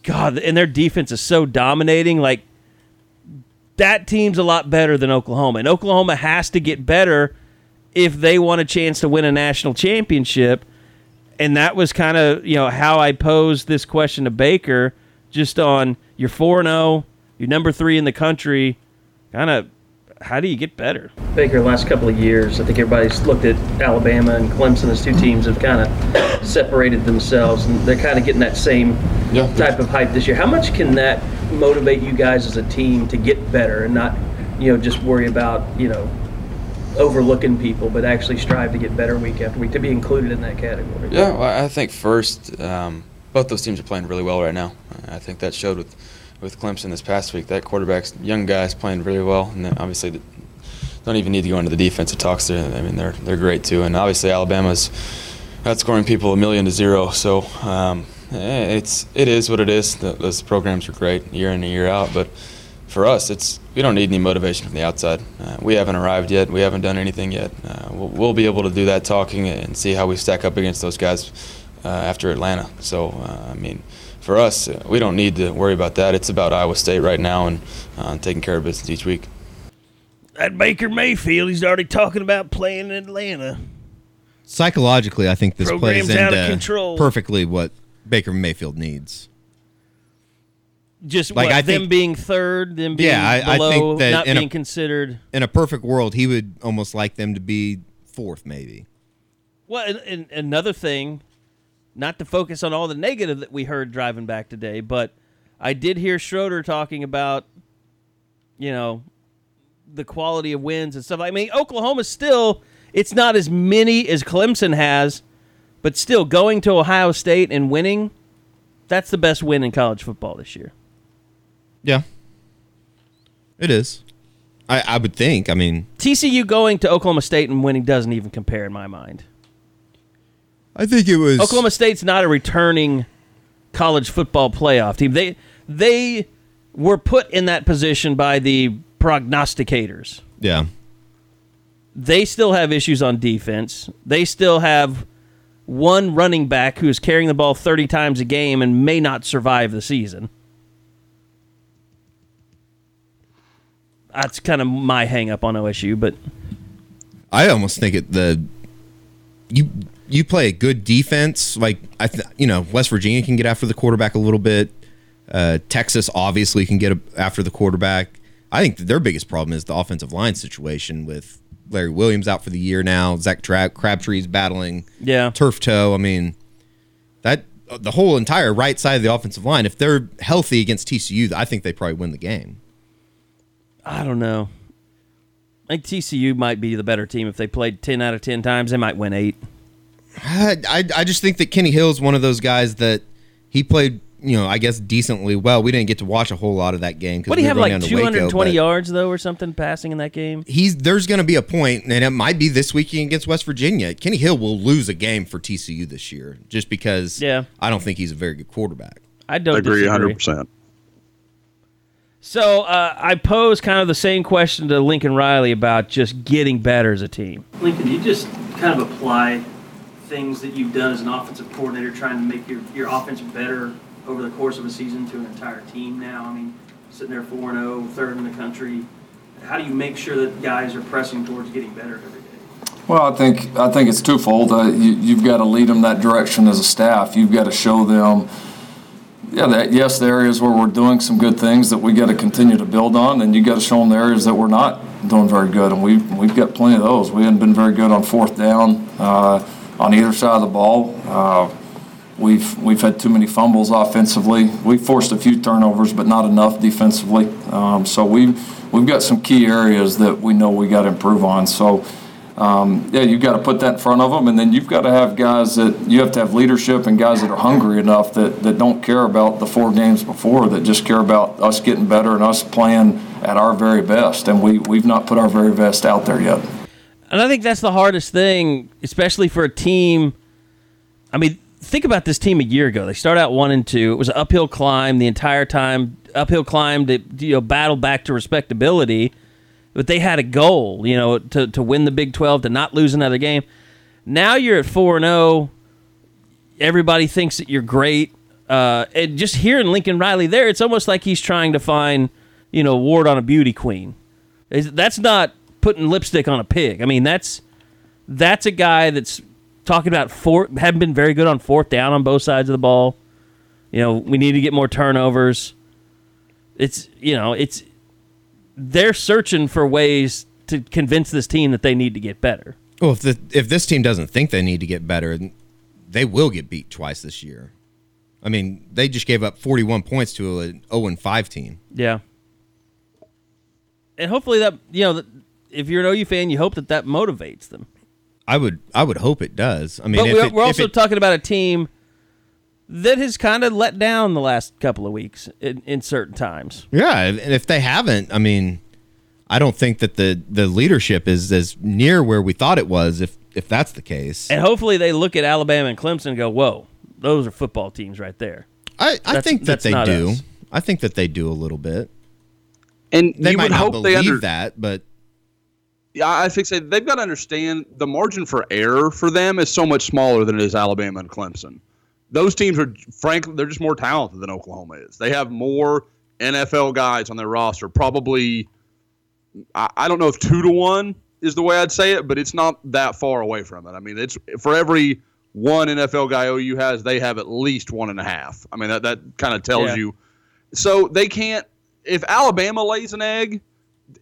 God, and their defense is so dominating. Like that team's a lot better than Oklahoma, and Oklahoma has to get better if they want a chance to win a national championship. And that was kind of you know how I posed this question to Baker, just on you're four and zero, oh, you're number three in the country, kind of how do you get better? Baker, last couple of years, I think everybody's looked at Alabama and Clemson as two teams have kind of separated themselves, and they're kind of getting that same yeah. type of hype this year. How much can that motivate you guys as a team to get better and not, you know, just worry about, you know, overlooking people, but actually strive to get better week after week to be included in that category? Yeah, well, I think first, um, both those teams are playing really well right now. I think that showed with with Clemson this past week. That quarterback's young guys playing really well, and obviously don't even need to go into the defensive talks. There, I mean they're they're great too, and obviously Alabama's outscoring people a million to zero. So um, eh, it's it is what it is. The, those programs are great year in and year out, but for us, it's we don't need any motivation from the outside. Uh, we haven't arrived yet. We haven't done anything yet. Uh, we'll, we'll, be able to do that talking and see how we stack up against those guys uh, after Atlanta. So uh, I mean, for us, uh, we don't need to worry about that. It's about Iowa State right now and uh, taking care of business each week. That Baker Mayfield, he's already talking about playing in Atlanta. Psychologically, I think this Program's plays into control. perfectly what Baker Mayfield needs. Just Like, what, I them think- being third, them being Yeah, I, I below, think that not in being a, considered. in a perfect world, he would almost like them to be fourth, maybe. Well, and, and another thing, not to focus on all the negative that we heard driving back today, but I did hear Schroeder talking about, you know, the quality of wins and stuff. I mean, Oklahoma still, it's not as many as Clemson has, but still going to Ohio State and winning, that's the best win in college football this year. Yeah, it is. I, I would think. I mean, TCU going to Oklahoma State and winning doesn't even compare in my mind. I think it was Oklahoma State's not a returning college football playoff team. They they were put in that position by the prognosticators. Yeah, They still have issues on defense. They still have one running back who's carrying the ball 30 times a game and may not survive the season. That's kind of my hang up on OSU, but I almost think it the you you play a good defense. Like I, th- you know, West Virginia can get after the quarterback a little bit. Uh, Texas obviously can get a, after the quarterback. I think that their biggest problem is the offensive line situation with Larry Williams out for the year now. Zach Tra- Crabtree's battling Yeah. turf toe. I mean, that the whole entire right side of the offensive line. If they're healthy against TCU, I think they probably win the game. I don't know. I think TCU might be the better team if they played 10 out of 10 times. They might win 8. I, I I just think that Kenny Hill's one of those guys that he played, you know, I guess decently well. We didn't get to watch a whole lot of that game. 'cause What do you we have like going down to Waco, 220 yards though or something passing in that game? He's there's going to be a point, and it might be this weekend against West Virginia. Kenny Hill will lose a game for TCU this year, just because. Yeah. I don't think he's a very good quarterback. I don't agree disagree. 100%. So uh, I pose kind of the same question to Lincoln Riley about just getting better as a team. Lincoln, you just kind of apply things that you've done as an offensive coordinator, trying to make your, your offense better over the course of a season to an entire team now. I mean, sitting there 4 0, third in the country. How do you make sure that guys are pressing towards getting better every day? Well, I think I think it's twofold. Uh, you, you've got to lead them that direction as a staff. You've got to show them, yeah, that yes, the areas where we're doing some good things that we got to continue to build on, and you got to show them the areas that we're not doing very good, and we've we've got plenty of those. We haven't been very good on fourth down uh, on either side of the ball. Uh, We've we've had too many fumbles offensively. We forced a few turnovers, but not enough defensively. Um, so we we've, we've got some key areas that we know we got to improve on. So um, yeah, you've got to put that in front of them, and then you've got to have guys that you have to have leadership and guys that are hungry enough that, that don't care about the four games before, that just care about us getting better and us playing at our very best. And we we've not put our very best out there yet. And I think that's the hardest thing, especially for a team. I mean, think about this team a year ago. They start out one and two. It was an uphill climb the entire time. Uphill climb to you know battle back to respectability, but they had a goal, you know, to to win the Big Twelve, to not lose another game. Now you're at four and zero. Everybody thinks that you're great. Uh, and just hearing Lincoln Riley there, it's almost like he's trying to find, you know, ward on a beauty queen. That's not putting lipstick on a pig. I mean, that's that's a guy that's talking about four haven't been very good on fourth down on both sides of the ball. You know, we need to get more turnovers. It's you know, it's they're searching for ways to convince this team that they need to get better. Well, if the if this team doesn't think they need to get better, they will get beat twice this year. I mean, they just gave up 41 points to an 0 and 5 team. Yeah. And hopefully that you know, if you're an OU fan, you hope that that motivates them. I would I would hope it does. I mean, but if we're, it- we're if also it- talking about a team that has kind of let down the last couple of weeks in, in certain times. Yeah, and if they haven't, I mean, I don't think that the the leadership is as near where we thought it was. If if that's the case, And hopefully they look at Alabama and Clemson and go, "Whoa, those are football teams right there." I, I That's- think that they do. us. I think that they do a little bit. And they you might would not hope believe they under, that, but Yeah, I think they've got to understand the margin for error for them is so much smaller than it is Alabama and Clemson. Those teams are, frankly, they're just more talented than Oklahoma is. They have more NFL guys on their roster. Probably, I, I don't know if two to one is the way I'd say it, but it's not that far away from it. I mean, it's for every one NFL guy OU has, they have at least one and a half. I mean, that that kind of tells Yeah. you. So they can't. If Alabama lays an egg,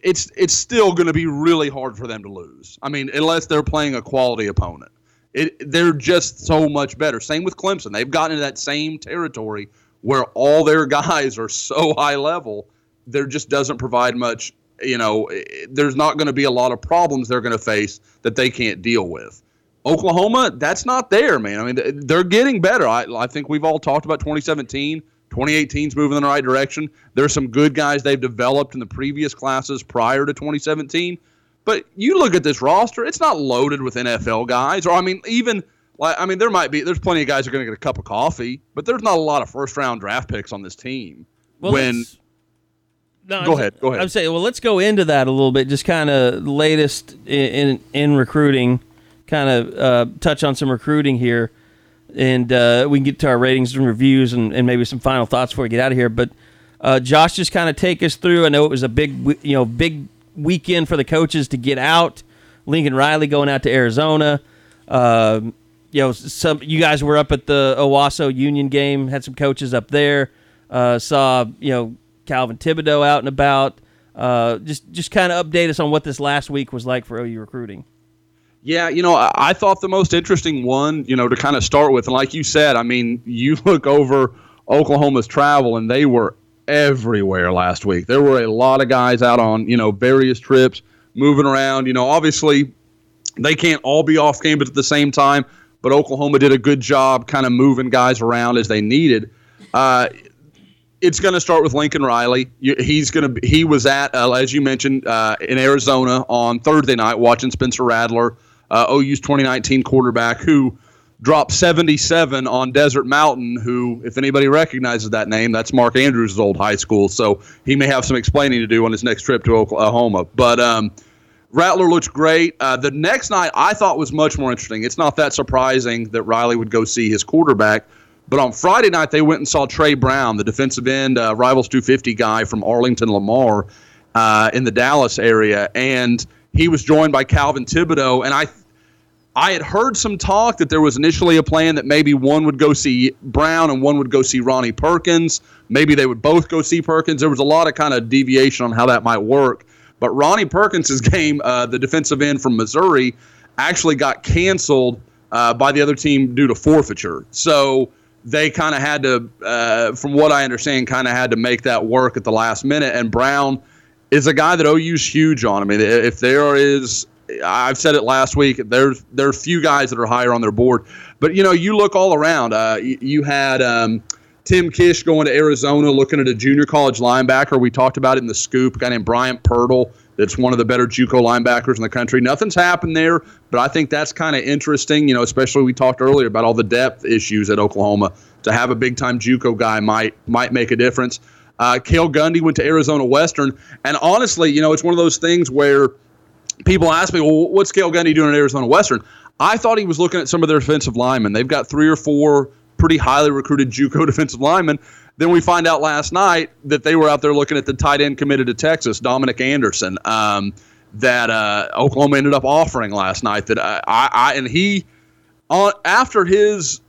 it's it's still going to be really hard for them to lose. I mean, unless they're playing a quality opponent. It, they're just so much better. Same with Clemson. They've gotten into that same territory where all their (laughs) guys are so high level. There just doesn't provide much. You know, eh, there's not going to be a lot of problems they're going to face that they can't deal with. Oklahoma, that's not there, man. I mean, they're getting better. I, I think we've all talked about 2017. 2018's moving in the right direction. There's some good guys they've developed in the previous classes prior to 2017. But you look at this roster, it's not loaded with NFL guys. Or, I mean, even, like, I mean, there might be, there's plenty of guys who are going to get a cup of coffee, but there's not a lot of first round draft picks on this team. Well, when, No, Go I was- ahead, go ahead. I'm saying, well, let's go into that a little bit. Just kind of latest in, in in recruiting. Kind of uh, touch on some recruiting here, and uh, we can get to our ratings and reviews, and, and maybe some final thoughts before we get out of here. But uh, Josh, just kind of take us through. I know it was a big, you know, big weekend for the coaches to get out. Lincoln Riley going out to Arizona. Um, you know, some you guys were up at the Owasso Union game. Had some coaches up there. Uh, saw you know Calvin Thibodeaux out and about. Uh, just just kind of update us on what this last week was like for OU recruiting. Yeah, you know, I, thought the most interesting one, you know, to kind of start with, and like you said, I mean, you (laughs) look over Oklahoma's travel, and they were everywhere last week. There were a lot of guys out on, you know, various trips, moving around. You know, obviously, they can't all be off campus at the same time, but Oklahoma did a good job kind of moving guys around as they needed. Uh, it's going to start with Lincoln Riley. He's going to he was at uh, as you mentioned uh, in Arizona on Thursday night watching Spencer Rattler, uh, OU's 2019 quarterback who dropped 77 on Desert Mountain. Who, if anybody recognizes that name, that's Mark Andrews' old high school. So he may have some explaining to do on his next trip to Oklahoma. But um, Rattler looks great. Uh, the next night I thought was much more interesting. It's not that surprising that Riley would go see his quarterback. But on Friday night, they went and saw Trey Brown, the defensive end, uh, Rivals 250 guy from Arlington Lamar uh, in the Dallas area. And he was joined by Calvin Thibodeaux. And I, I had heard some talk that there was initially a plan that maybe one would go see Brown and one would go see Ronnie Perkins. Maybe they would both go see Perkins. There was a lot of kind of deviation on how that might work. But Ronnie Perkins's (laughs) game, uh, the defensive end from Missouri, actually got canceled uh, by the other team due to forfeiture. So they kind of had to, uh, from what I understand, kind of had to make that work at the last minute. And Brown is a guy that OU's huge on. I mean, if there is, I've said it last week. There's there's few guys that are higher on their board, but you know, you look all around. Uh, you, you had um, Tim Kish going to Arizona, looking at a junior college linebacker. We talked about it in the scoop. A guy named Bryant Pirtle. That's one of the better JUCO linebackers in the country. Nothing's happened there, but I think that's kind of interesting. You know, especially we talked earlier about all the depth issues at Oklahoma. To have a big time JUCO guy might might make a difference. Uh, Cale Gundy went to Arizona Western, and honestly, you know, it's one of those things where people ask me, well, what's Cale Gundy doing at Arizona Western? I thought he was looking at some of their defensive linemen. They've got three or four pretty highly recruited JUCO (laughs) defensive linemen. Then we find out last night that they were out there looking at the tight end committed to Texas, Dominic Anderson, um, that uh, Oklahoma ended up offering last night. That I, I, I and he on after his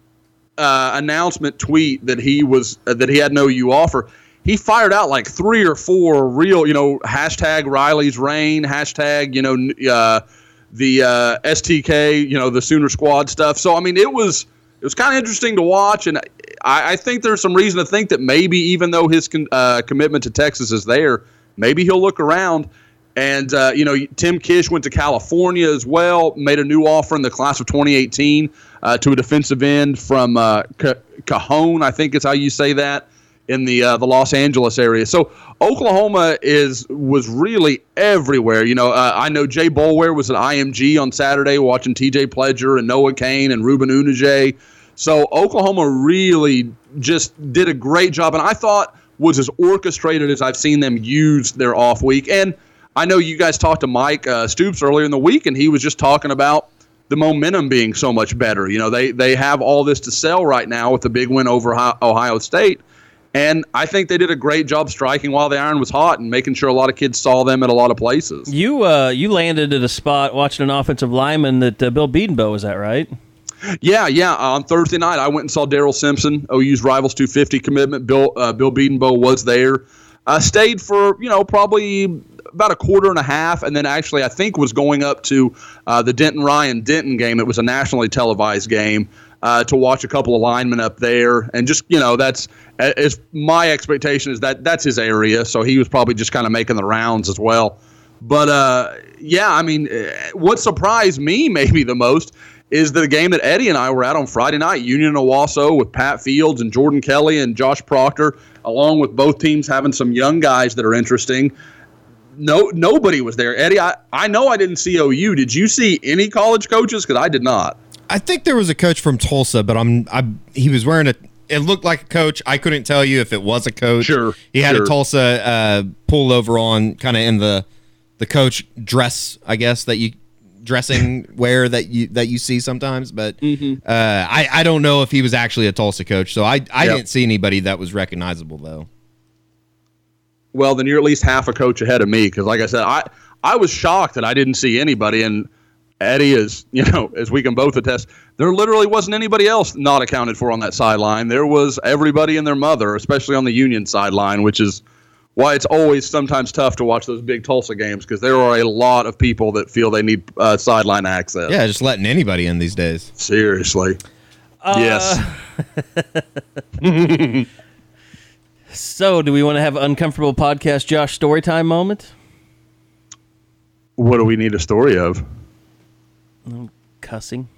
uh, announcement tweet that he was uh, that he had no U offer. He fired out like three or four real, you know, hashtag Riley's reign, hashtag, you know, uh, the uh, STK, you know, the Sooner Squad stuff. So I mean, it was it was kind of interesting to watch, and I, I think there's some reason to think that maybe even though his con- uh, commitment to Texas is there, maybe he'll look around. And uh, you know, Tim Kish went to California as well, made a new offer in the class of 2018 uh, to a defensive end from uh, Ca- Cajon, I think is how you say that, in the uh, the Los Angeles area. So Oklahoma is was really everywhere. You know, uh, I know Jay Boulware was at IMG on Saturday watching T.J. Pledger and Noah Kane and Ruben Unije. So Oklahoma really just did a great job, and I thought was as orchestrated as I've seen them use their off week. And I know you guys talked to Mike uh, Stoops earlier in the week, and he was just talking about the momentum being so much better. You know, they they have all this to sell right now with the big win over Ohio State. And I think they did a great job striking while the iron was hot and making sure a lot of kids saw them at a lot of places. You uh, you landed at a spot watching an offensive lineman that uh, Bill Bedenbaugh was that right? Yeah, yeah. Uh, on Thursday night, I went and saw Daryl Simpson, OU's Rivals 250 commitment. Bill uh, Bill Bedenbaugh was there. I stayed for you know probably about a quarter and a half, and then actually I think was going up to uh, the Denton Ryan Denton game. It was a nationally televised game uh, to watch a couple of linemen up there, and just you know that's as my expectation is that that's his area, so he was probably just kind of making the rounds as well. But uh, yeah, I mean, uh, what surprised me (laughs) maybe the most is the game that Eddie and I were at on Friday night, Union Owasso with Pat Fields and Jordan Kelly and Josh Proctor, along with both teams having some young guys that are interesting. No, nobody was there. Eddie, I, I know I didn't see OU. Did you see any college coaches? Because I did not. I think there was a coach from Tulsa, but I'm I he was wearing a it looked like a coach. I couldn't tell you if it was a coach. Sure. He had sure. a Tulsa uh, pullover on, kind of in the the coach dress, I guess that you dressing (laughs) wear that you that you see sometimes. But mm-hmm. uh, I I don't know if he was actually a Tulsa coach. So I I yep. didn't see anybody that was recognizable though. Well, then you're at least half a coach ahead of me because, like I said, I I was shocked that I didn't see anybody and Eddie is, you know, as we can both attest, there literally wasn't anybody else not accounted for on that sideline. There was everybody and their mother, especially on the Union sideline, which is why it's always sometimes tough to watch those big Tulsa games because there are a lot of people that feel they need uh, sideline access. Yeah, just letting anybody in these days. Seriously. Uh, yes. (laughs) so, do we want to have uncomfortable podcast Josh storytime moment? What do we need a story of? Cussing.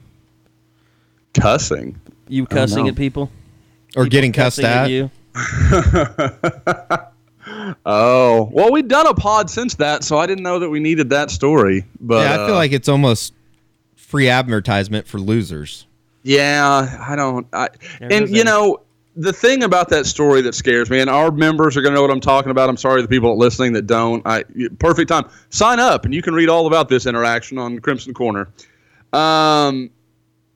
Cussing. You cussing at people? Or people getting cussed at? at you? (laughs) oh well, we've done a pod since that, so I didn't know that we needed that story. But yeah, I feel uh, like it's almost free advertisement for losers. Yeah, I don't. I, and you know, the thing about that story that scares me, and our members are going to know what I'm talking about. I'm sorry the people listening that don't. I perfect time. Sign up, and you can read all about this interaction on Crimson Corner. Um,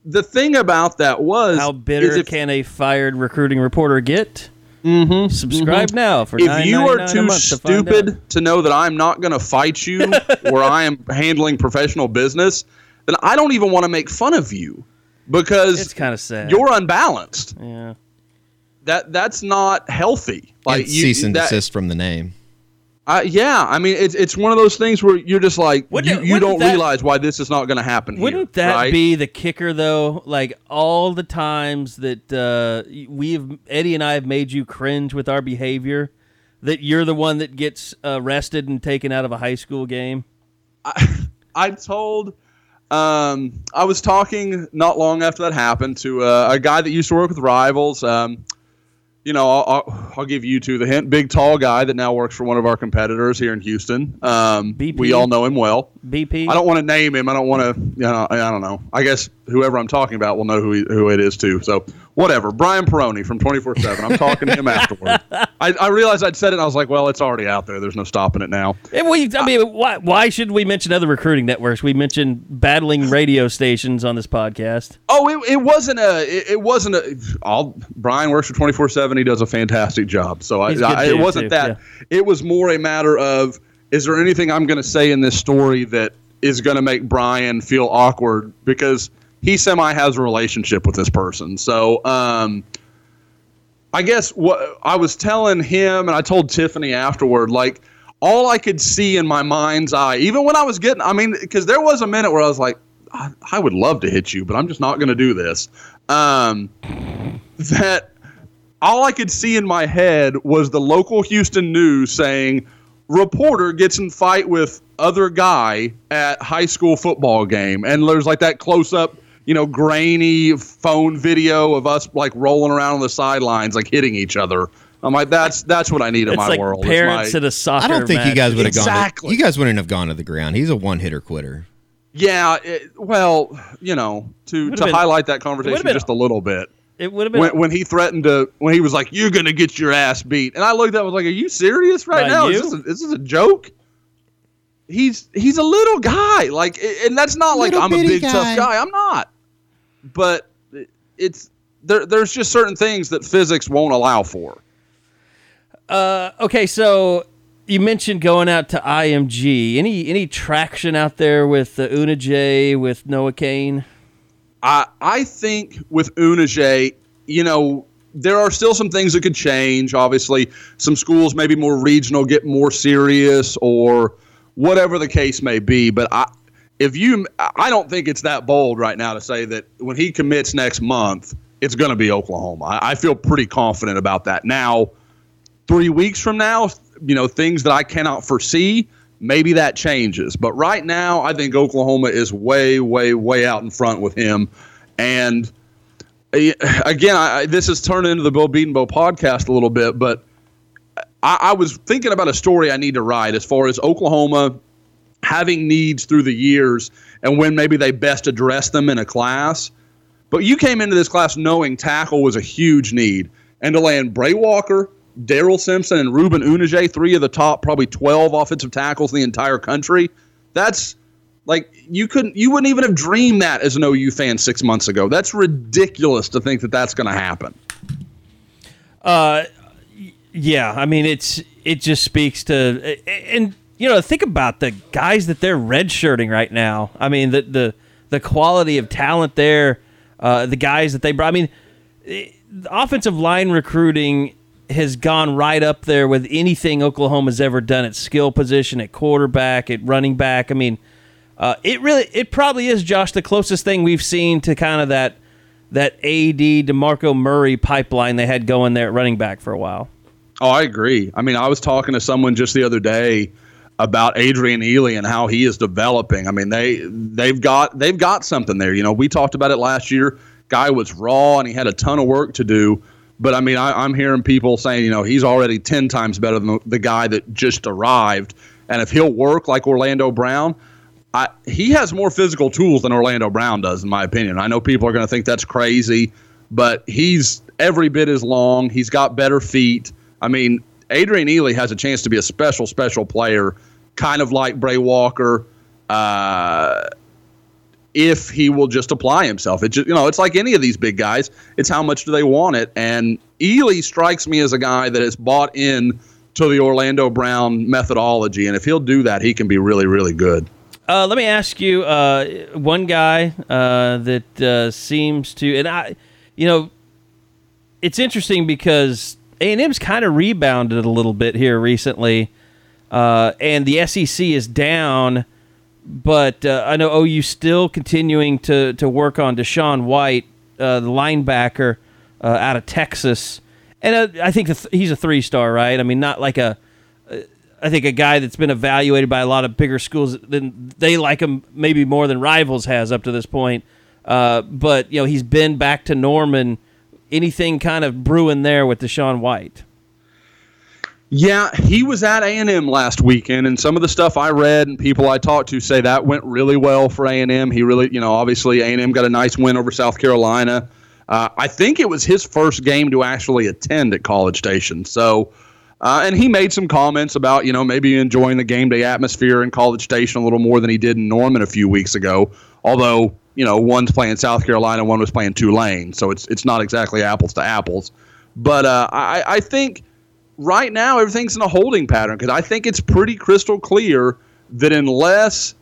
the thing about that was how bitter if, can a fired recruiting reporter get? Mm-hmm, Subscribe mm-hmm. now for if you are too stupid to, to, know that I'm not going to fight you (laughs) where I am handling professional business, then I don't even want to make fun of you because it's kind of sad. You're unbalanced. Yeah, that that's not healthy. Like you, cease and that, desist from the name. Uh, yeah, I mean it's it's one of those things where you're just like wouldn't, you, you don't that, realize why this is not going to happen. Wouldn't here, that right? be the kicker though? Like all the times that uh, we've Eddie and I have made you cringe with our behavior, that you're the one that gets arrested and taken out of a high school game. I, I told. Um, I was talking not long after that happened to uh, a guy that used to work with Rivals. Um, you know, I'll, I'll, I'll, give you two the hint. Big, tall guy that now works for one of our competitors here in Houston. Um. We all know him well. BP. I don't want to name him. I don't want to. You know, I don't know. I guess whoever I'm talking about will know who he, who it is too. So whatever. Brian Perroni from 24 7. I'm talking to him afterward. I, I, realized I'd said it and I was like, well, it's already out there. There's no stopping it now. And we, I mean, why, why should we mention other recruiting networks? We mentioned battling radio stations on this podcast. Oh, it, it wasn't a, it, it wasn't a, all, Brian works for 24 7. He does a fantastic job. So I, I it wasn't too, that. Yeah. It was more a matter of, is there anything I'm going to say in this story that is going to make Brian feel awkward? Because – he semi has a relationship with this person. So, um, I guess what I was telling him, and I told Tiffany afterward, like all I could see in my mind's eye, even when I was getting, I mean, because there was a minute where I was like, I, I would love to hit you, but I'm just not going to do this. Um, that all I could see in my head was the local Houston news saying, reporter gets in fight with other guy at high school football game, and there's like that close up you know, grainy phone video of us like rolling around on the sidelines, like hitting each other. I'm like, that's that's what I need in it's my like world. Parents my, at a soccer. I don't think match. you guys would have exactly. gone. To, you guys wouldn't have gone to the ground. He's a one hitter quitter. Yeah, it, well, you know, to to been, highlight that conversation just a little bit. It would have been when, when he threatened to when he was like, "You're gonna get your ass beat," and I looked at him, was like, "Are you serious right now? Is this, a, is this a joke?" He's he's a little guy, like, and that's not like I'm a big guy. tough guy. I'm not, but it's there. There's just certain things that physics won't allow for. Uh, okay, so you mentioned going out to IMG. Any any traction out there with uh, Unije with Noah Kane? I I think with Unije, you know, there are still some things that could change. Obviously, some schools maybe more regional get more serious or whatever the case may be. But I if you I don't think it's that bold right now to say that when he commits next month, it's going to be Oklahoma. I, I feel pretty confident about that. Now, three weeks from now, you know, things that I cannot foresee, maybe that changes. But right now, I think Oklahoma is way, way, way out in front with him. And uh, again, I, this has turned into the Bill Bedenbaugh podcast a little bit, but I, I was thinking about a story I need to write as far as Oklahoma having needs through the years and when maybe they best address them in a class. But you came into this class knowing tackle was a huge need. And to land Bray Walker, Daryl Simpson, and Ruben Unije, three of the top probably 12 offensive tackles in the entire country, that's like you couldn't, you wouldn't even have dreamed that as an OU fan six months ago. That's ridiculous to think that that's going to happen. Uh, yeah. I mean, it's it just speaks to and you know think about the guys that they're redshirting right now. I mean, the the the quality of talent there, uh, the guys that they brought. I mean, eh, the offensive line recruiting has gone right up there with anything Oklahoma's ever done at skill position, at quarterback, at running back. I mean, uh, it really, it probably is, Josh, the closest thing we've seen to kind of that that AD Demarco Murray pipeline they had going there at running back for a while. Oh, I agree. I mean, I was talking to someone just the other day about Adrian Ealy and how he is developing. I mean, they they've got they've got something there. You know, we talked about it last year. Guy was raw and he had a ton of work to do. But I mean, I, I'm hearing people saying, you know, he's already ten times better than the, the guy that just arrived. And if he'll work like Orlando Brown, I, he has more physical tools than Orlando Brown does, in my opinion. I know people are going to think that's crazy, but he's every bit as long. He's got better feet. I mean, Adrian Ealy has a chance to be a special, special player, kind of like Bray Walker, uh, if he will just apply himself. It just, you know, it's like any of these big guys. It's how much do they want it? And Ealy strikes me as a guy that has bought in to the Orlando Brown methodology, and if he'll do that, he can be really, really good. Uh, let me ask you uh, one guy uh, that uh, seems to, and I, you know, it's interesting because A and M's kind of rebounded a little bit here recently, uh, and the SEC is down, but uh, I know OU still continuing to to work on Deshaun White, uh, the linebacker uh, out of Texas, and uh, I think th- he's a three star, right? I mean, not like a I think a guy that's been evaluated by a lot of bigger schools, then they like him maybe more than Rivals has up to this point. Uh, but you know he's been back to Norman. Anything kind of brewing there with Deshaun White? Yeah, he was at A&M last weekend, and some of the stuff I read and people I talked to say that went really well for A&M. He really, you know, obviously A&M got a nice win over South Carolina. Uh, I think it was his first game to actually attend at College Station. So, uh, and he made some comments about, you know, maybe enjoying the game day atmosphere in College Station a little more than he did in Norman a few weeks ago. Although, you know, one's playing South Carolina, one was playing Tulane, so it's it's not exactly apples to apples. But uh, I, I think right now everything's in a holding pattern because I think it's pretty crystal clear that unless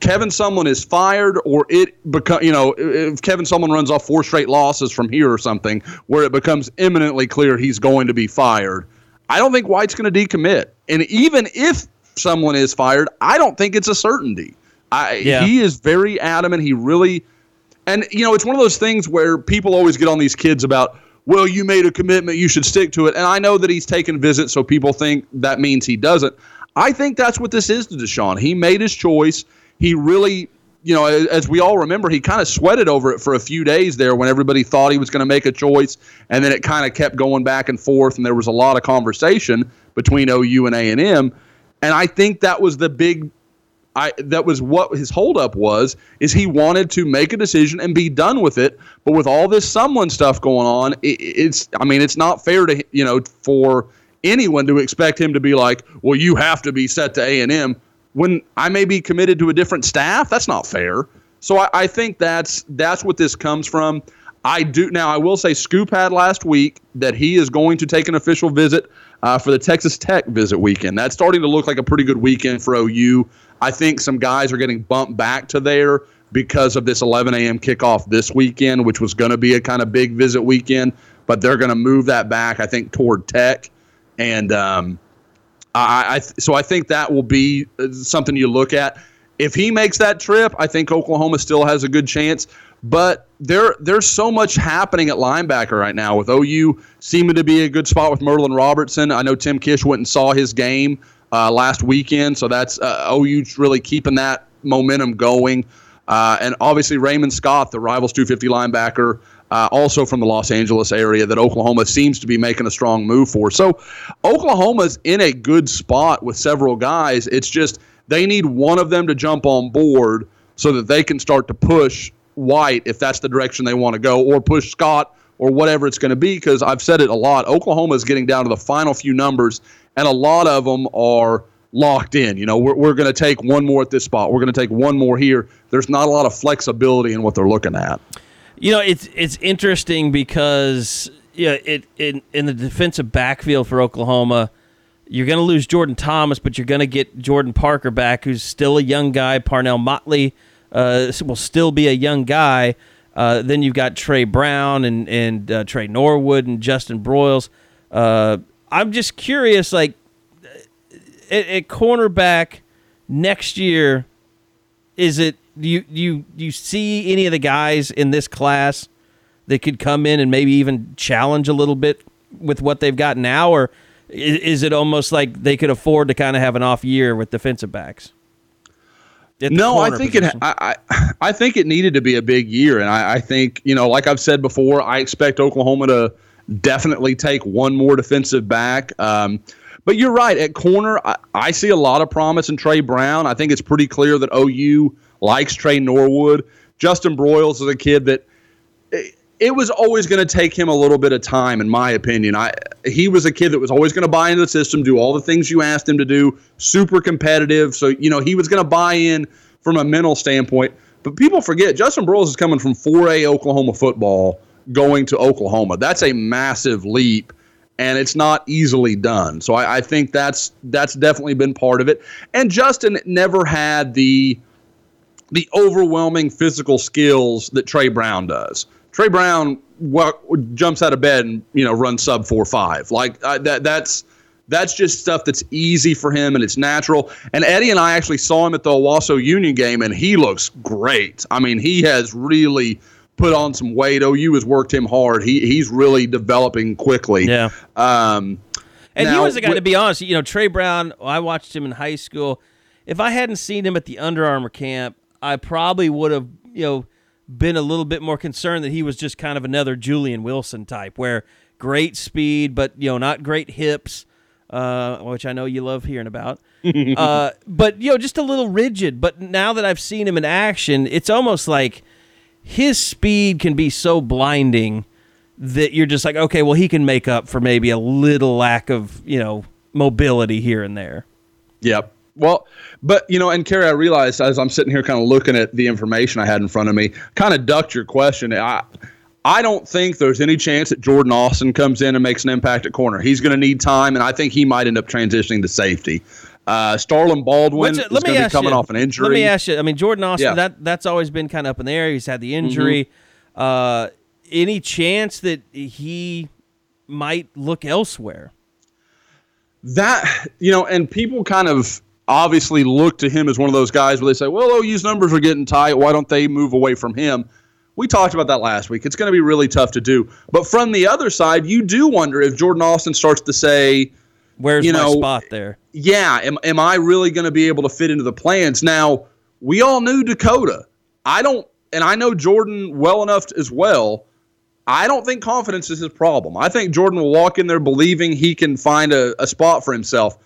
Kevin Sumlin is fired or it become you know if Kevin Sumlin runs off four straight losses from here or something where it becomes imminently clear he's going to be fired, I don't think White's going to decommit. And even if someone is fired, I don't think it's a certainty. I Yeah. he is very adamant. He really and you know, it's one of those things where people always get on these kids about, well, you made a commitment, you should stick to it. And I know that he's taken visits, so people think that means he doesn't. I think that's what this is to Deshaun. He made his choice. He really, you know, as, we all remember, he kind of sweated over it for a few days there when everybody thought he was going to make a choice, and then it kind of kept going back and forth, and there was a lot of conversation between OU and A and M. And I think that was the big I that was what his holdup was. Is he wanted to make a decision and be done with it. But with all this Sumlin stuff going on, it, it's I mean it's not fair to you know for anyone to expect him to be like, well, you have to be set to A and M when I may be committed to a different staff. That's not fair. So I, I think that's that's what this comes from. I do now. I will say, Scoop had last week that he is going to take an official visit uh, for the Texas Tech visit weekend. That's starting to look like a pretty good weekend for OU. I think some guys are getting bumped back to there because of this 11 a.m. kickoff this weekend, which was going to be a kind of big visit weekend, but they're going to move that back, I think, toward Tech. And um, I, I so I think that will be uh, something you look at. If he makes that trip, I think Oklahoma still has a good chance. But there, there's so much happening at linebacker right now with OU seeming to be a good spot with Merlin Robertson. I know Tim Kish went and saw his game uh, last weekend, so that's uh, OU's really keeping that momentum going. Uh, and obviously Raymond Scott, the Rivals 250 linebacker, uh, also from the Los Angeles area, that Oklahoma seems to be making a strong move for. So Oklahoma's in a good spot with several guys. It's just they need one of them to jump on board so that they can start to push White if that's the direction they want to go, or push Scott or whatever it's going to be. Because I've said it a lot. Oklahoma is getting down to the final few numbers, and a lot of them are locked in. You know, we're, we're going to take one more at this spot. We're going to take one more here. There's not a lot of flexibility in what they're looking at. You know, it's it's interesting because yeah, it in in the defensive backfield for Oklahoma, you're going to lose Jordan Thomas, but you're going to get Jordan Parker back, who's still a young guy. Parnell Motley uh, will still be a young guy. Uh, then you've got Tre Brown and and uh, Tre Norwood and Justin Broiles. Uh, I'm just curious, like at, at, cornerback next year, is it do you you you see any of the guys in this class that could come in and maybe even challenge a little bit with what they've got now, or is, is it almost like they could afford to kind of have an off year with defensive backs? No, I think position. it. I, I, I think it needed to be a big year, and I, I think you know, like I've said before, I expect Oklahoma to definitely take one more defensive back. Um, but you're right at corner. I, I, see a lot of promise in Tre Brown. I think it's pretty clear that OU likes Tre Norwood. Justin Broiles is a kid that it was always going to take him a little bit of time, in my opinion. I he was a kid that was always going to buy into the system, do all the things you asked him to do, super competitive. So you know he was going to buy in from a mental standpoint. But people forget Justin Broiles is coming from 4A Oklahoma football going to Oklahoma. That's a massive leap, and it's not easily done. So I, I think that's that's definitely been part of it. And Justin never had the the overwhelming physical skills that Tre Brown does. Tre Brown jumps out of bed and you know runs sub four five like uh, that. That's that's just stuff that's easy for him and it's natural. And Eddie and I actually saw him at the Owasso Union game and he looks great. I mean, he has really put on some weight. OU has worked him hard. He he's really developing quickly. Yeah. Um, and now, he was a guy to be honest. You know, Tre Brown. I watched him in high school. If I hadn't seen him at the Under Armour camp, I probably would have you know been a little bit more concerned that he was just kind of another Julian Wilson type, where great speed, but you know not great hips, uh, which I know you love hearing about. (laughs) uh, but you know just a little rigid. But now that I've seen him in action, it's almost like his speed can be so blinding that you're just like, okay, well he can make up for maybe a little lack of you know mobility here and there. Yep. Well, but you know, and Carey, I realized as I'm sitting here, kind of looking at the information I had in front of me, kind of ducked your question. I, I don't think there's any chance that Jordan Austin comes in and makes an impact at corner. He's going to need time, and I think he might end up transitioning to safety. Uh, Starlin Baldwin is going to be coming you, off an injury. Let me ask you. I mean, Jordan Austin. Yeah. That that's always been kind of up in the air. He's had the injury. Mm-hmm. Uh, any chance that he might look elsewhere? That you know, and people kind of obviously look to him as one of those guys where they say, well, OU's numbers are getting tight. Why don't they move away from him? We talked about that last week. It's going to be really tough to do. But from the other side, you do wonder if Jordan Austin starts to say, Where's you know, my spot there? Yeah, am, am I really going to be able to fit into the plans? Now, we all knew Dakota. I don't, and I know Jordan well enough as well. I don't think confidence is his problem. I think Jordan will walk in there believing he can find a, a spot for himself.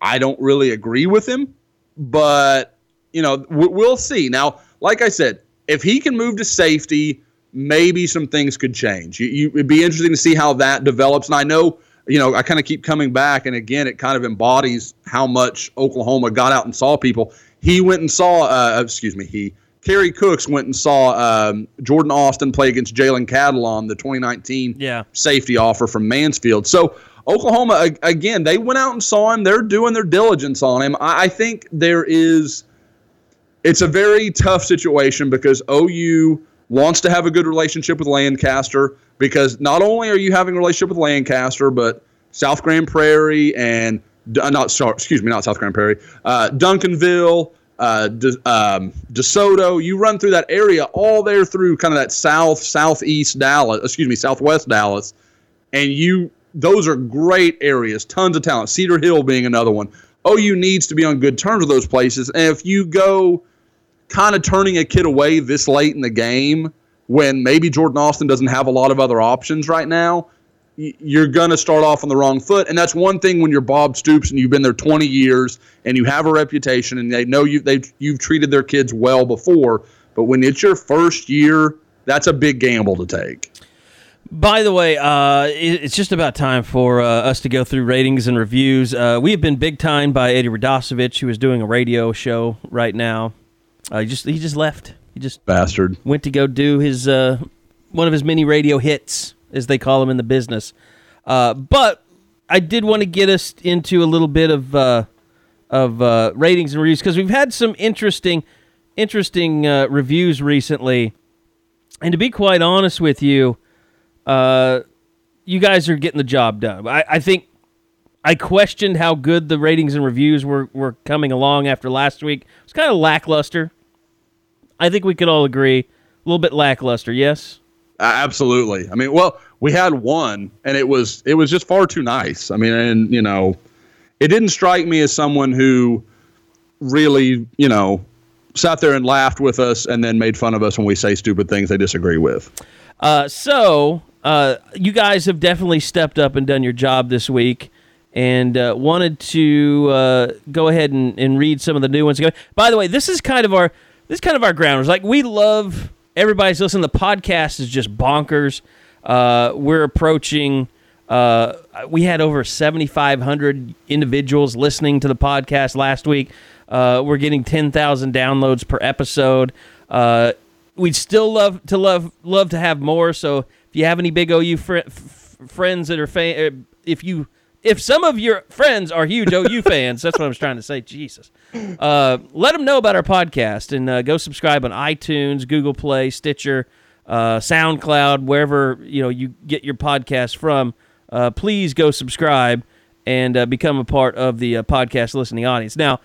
I don't really agree with him, but you know we'll see. Now, like I said, if he can move to safety, maybe some things could change. You, you, it'd be interesting to see how that develops. And I know, you know, I kind of keep coming back, and again, it kind of embodies how much Oklahoma got out and saw people. He went and saw, uh, excuse me, he Kerry Cooks went and saw um, Jordan Austin play against Jalen Catalon, the 2019 yeah. safety offer from Mansfield. So Oklahoma, again, they went out and saw him. They're doing their diligence on him. I think there is, it's a very tough situation because OU wants to have a good relationship with Lancaster because not only are you having a relationship with Lancaster, but South Grand Prairie and uh, not excuse me, not South Grand Prairie, uh, Duncanville, uh, De, um, DeSoto. You run through that area all there through kind of that south southeast Dallas, excuse me, southwest Dallas, and you those are great areas, tons of talent. Cedar Hill being another one. OU needs to be on good terms with those places, and if you go kind of turning a kid away this late in the game when maybe Jordan Austin doesn't have a lot of other options right now, you're going to start off on the wrong foot. And that's one thing when you're Bob Stoops and you've been there 20 years and you have a reputation and they know you they you've treated their kids well before, but when it's your first year, that's a big gamble to take. By the way, uh, it's just about time for uh, us to go through ratings and reviews. Uh, we have been big time by Eddie Radosevich, who is doing a radio show right now. Uh, he just he just left. He just bastard went to go do his uh, one of his mini radio hits, as they call them in the business. Uh, but I did want to get us into a little bit of uh, of uh, ratings and reviews because we've had some interesting interesting uh, reviews recently, and to be quite honest with you, uh, you guys are getting the job done. I, I think I questioned how good the ratings and reviews were, were coming along after last week. It was kind of lackluster. I think we could all agree. A little bit lackluster, yes? Uh, absolutely. I mean, well, we had one and it was it was just far too nice. I mean, and you know, it didn't strike me as someone who really, you know, sat there and laughed with us and then made fun of us when we say stupid things they disagree with. Uh, so, uh, you guys have definitely stepped up and done your job this week and uh, wanted to uh, go ahead and, and read some of the new ones. By the way, this is kind of our this is kind of our grounders. Like we love everybody's listening. The podcast is just bonkers. Uh, we're approaching. Uh, we had over 7,500 individuals listening to the podcast last week. Uh, we're getting 10,000 downloads per episode. Uh, we'd still love to love love to have more. So if you have any big OU fr- f- friends that are fa- uh, if you if some of your friends are huge OU (laughs) fans, that's what I was trying to say. Jesus, uh, let them know about our podcast and uh, go subscribe on iTunes, Google Play, Stitcher, uh, SoundCloud, wherever you know you get your podcast from. Uh, please go subscribe and uh, become a part of the uh, podcast listening audience. Now,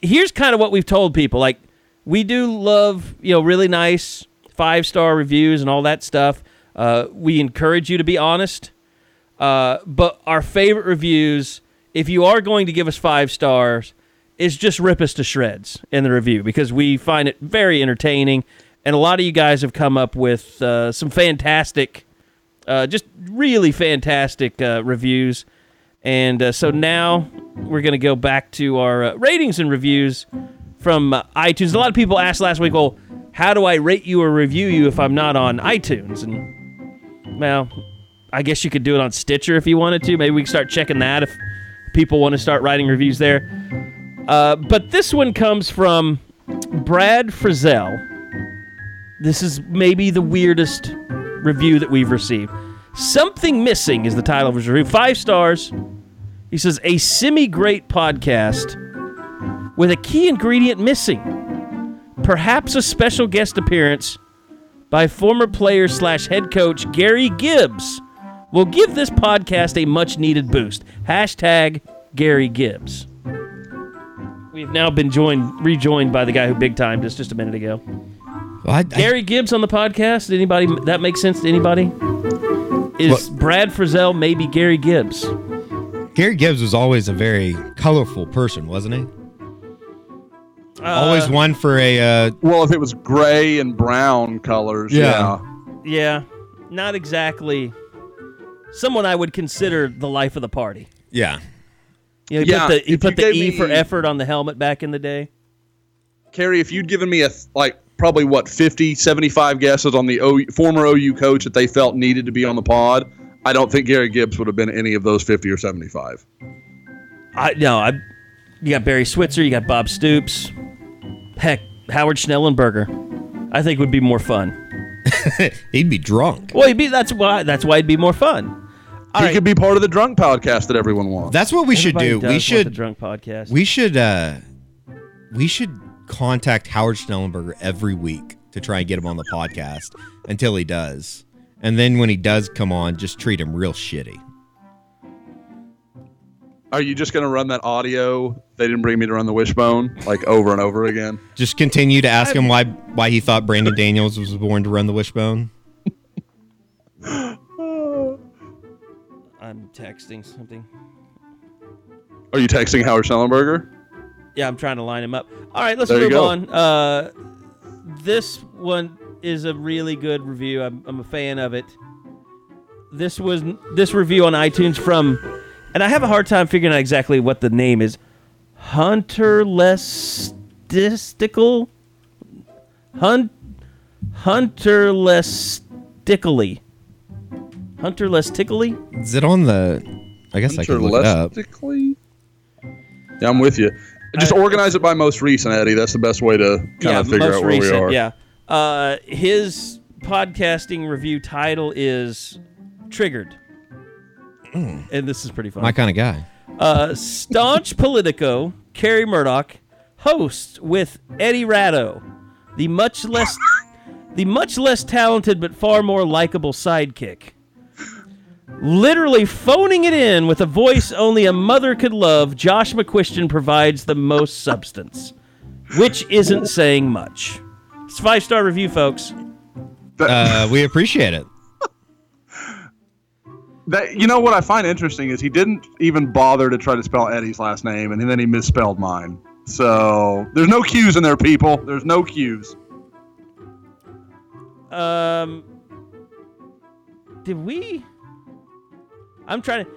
here's kind of what we've told people: like we do love you know really nice five star reviews and all that stuff. we encourage you to be honest uh, but our favorite reviews, if you are going to give us five stars, is just rip us to shreds in the review because we find it very entertaining. And a lot of you guys have come up with uh, some fantastic, uh, just really fantastic uh, reviews. And uh, so now we're going to go back to our uh, ratings and reviews from iTunes. A lot of people asked last week, well, how do I rate you or review you if I'm not on iTunes? And, well, I guess you could do it on Stitcher if you wanted to. Maybe we can start checking that if people want to start writing reviews there. Uh, but this one comes from Brad Frizzell. This is maybe the weirdest review that we've received. Something Missing is the title of his review. Five stars. He says, A semi great podcast with a key ingredient missing. Perhaps a special guest appearance by former player slash head coach Gary Gibbs will give this podcast a much needed boost. Hashtag Gary Gibbs. We've now been joined, rejoined by the guy who big timed us just a minute ago. Well, I, I, Gary Gibbs on the podcast. Anybody that makes sense to anybody? Is well, Brad Frizzell maybe Gary Gibbs? Gary Gibbs was always a very colorful person, wasn't he? Uh, always one for a. Uh, well, if it was gray and brown colors, yeah. yeah. Yeah, not exactly someone I would consider the life of the party. Yeah. You know, he Yeah, put the he put you the gave E for me- effort on the helmet back in the day. Carey, if you'd given me a like probably what 50, 75 guesses on the o, former OU coach that they felt needed to be on the pod, I don't think Gary Gibbs would have been any of those 50 or 75. I no, I you got Barry Switzer, you got Bob Stoops, heck, Howard Schnellenberger. I think would be more fun. (laughs) He'd be drunk. Well, he'd be that's why that's why it'd be more fun. he could be part of the drunk podcast that everyone wants. That's what we should do. does We want should the drunk podcast. We should uh we should contact Howard Schnellenberger every week to try and get him on the podcast until he does. And then when he does come on, just treat him real shitty. Are you just going to run that audio? They didn't bring me to run the wishbone like over and over again. Just continue to ask him why why he thought Brandon Daniels was born to run the wishbone. (laughs) I'm texting something. Are you texting Howard Schnellenberger? Yeah, I'm trying to line him up. All right, let's There move on. Uh, this one is a really good review. I'm, I'm a fan of it. This was this review on iTunes from, and I have a hard time figuring out exactly what the name is. Hunter Lestistical, Hunt, Hunter Lestically, Hunter Lestically. Is it on the I guess I could look it up. Yeah, I'm with you. Just organize it by most recent, Eddie. That's the best way to kind of figure out where we are. Yeah. Uh, his podcasting review title is Triggered. And this is pretty fun. My kind of guy. Uh, staunch Politico, Carey Murdock, hosts with Eddie Ratto, the much less the much less talented but far more likable sidekick. Literally phoning it in with a voice only a mother could love, Josh McCuistion provides the most substance, which isn't saying much. It's a five star review, folks. Uh, we appreciate it. That you know what I find interesting is he didn't even bother to try to spell Eddie's last name, and then he misspelled mine. So there's no Q's in there, people. There's no Q's. Um, did we? I'm trying to.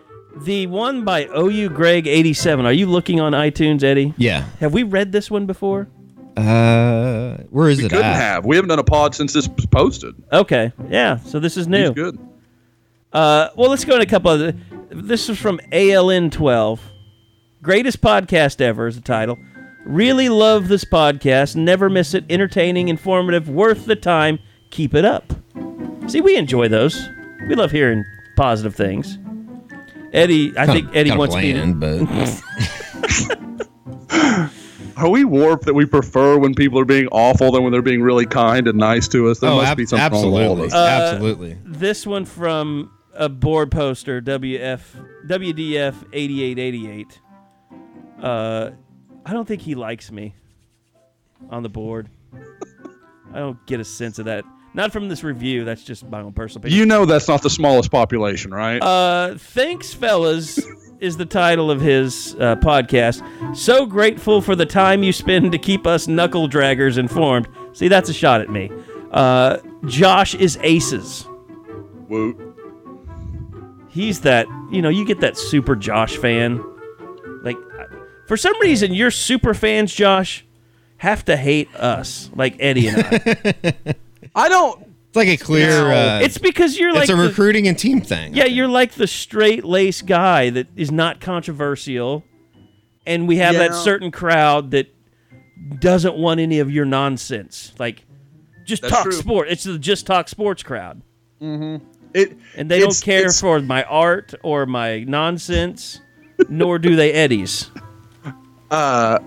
The one by OU Greg 87. Are you looking on iTunes, Eddie? Yeah. Have we read this one before? Uh, where is We it couldn't at? have. We haven't done a pod since this was posted. Okay. Yeah. So this is new. He's good. Uh, well, let's go in a couple of. The, this is from ALN 12. Greatest podcast ever is the title. Really love this podcast. Never miss it. Entertaining, informative, worth the time. Keep it up. See, we enjoy those. We love hearing positive things. Eddie, I Kinda- think Eddie kinda wants bland, me to. (laughs) Are we warped that we prefer when people are being awful than when they're being really kind and nice to us? There Oh, must ab- be something wrong with all of absolutely. us. Uh, Absolutely. This one from a board poster, WF WDF 8888. Uh, I don't think he likes me on the board. I don't get a sense of that. Not from this review. That's just my own personal opinion. You know that's not the smallest population, right? Uh, thanks, fellas, is the title of his uh, podcast. So grateful for the time you spend to keep us knuckle draggers informed. See, that's a shot at me. Uh, Josh is aces. Woot. He's that, you know, you get that super Josh fan. Like, for some reason, your super fans, Josh, have to hate us, like Eddie and I. (laughs) I don't. It's like a clear. Uh, it's because you're like it's a the- recruiting and team thing. Yeah, you're like the straight lace guy that is not controversial, and we have that certain crowd that doesn't want any of your nonsense. Like, just That's talk true. sport. It's the just talk sports crowd, Mm-hmm. It and they don't care for my art or my nonsense, nor do they Eddie's. (laughs) uh,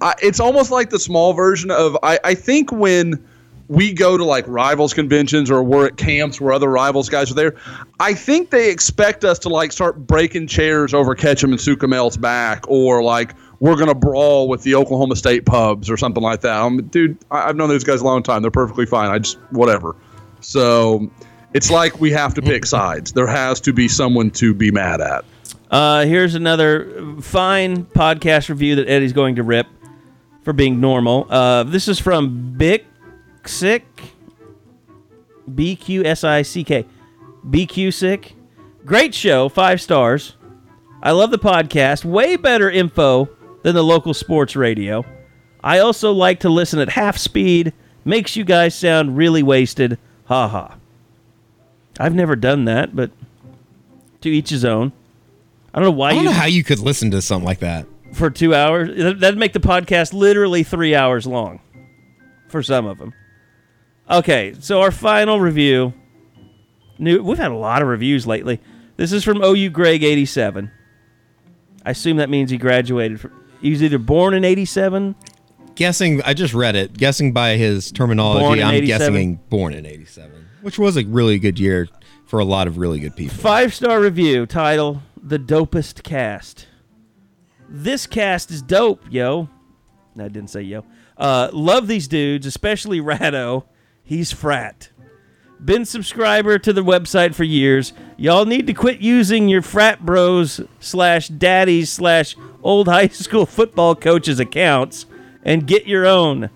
I, it's almost like the small version of I, I think when we go to like rivals conventions or we're at camps where other rivals guys are there, I think they expect us to like start breaking chairs over Ketchum and Sukamel's back or like we're gonna brawl with the Oklahoma State pubs or something like that. Um, dude, I, I've known those guys a long time. They're perfectly fine. I just whatever. So it's like we have to pick sides. There has to be someone to be mad at. Uh, here's another fine podcast review that Eddie's going to rip for being normal. Uh, this is from Bick Sick, B Q S I C K. B Q Sick. Great show, five stars. I love the podcast. Way better info than the local sports radio. I also like to listen at half speed. Makes you guys sound really wasted. Ha ha. I've never done that, but to each his own. I don't know why I don't you know how you could listen to something like that. for two hours. That- That'd make the podcast literally three hours long for some of them. Okay, so our final review. New, we've had a lot of reviews lately. This is from OU Greg eighty seven. I assume that means he graduated. From, he was either born in eighty seven. Guessing, I just read it. Guessing by his terminology, I'm guessing born in '87, which was a really good year for a lot of really good people. Five star review title The Dopest Cast. This cast is dope, yo. No, I didn't say yo. Uh, love these dudes, especially (laughs) Ratto. He's frat. Been subscriber to the website for years. Y'all need to quit using your frat bros slash daddies slash old (laughs) high school football coaches accounts and get your own.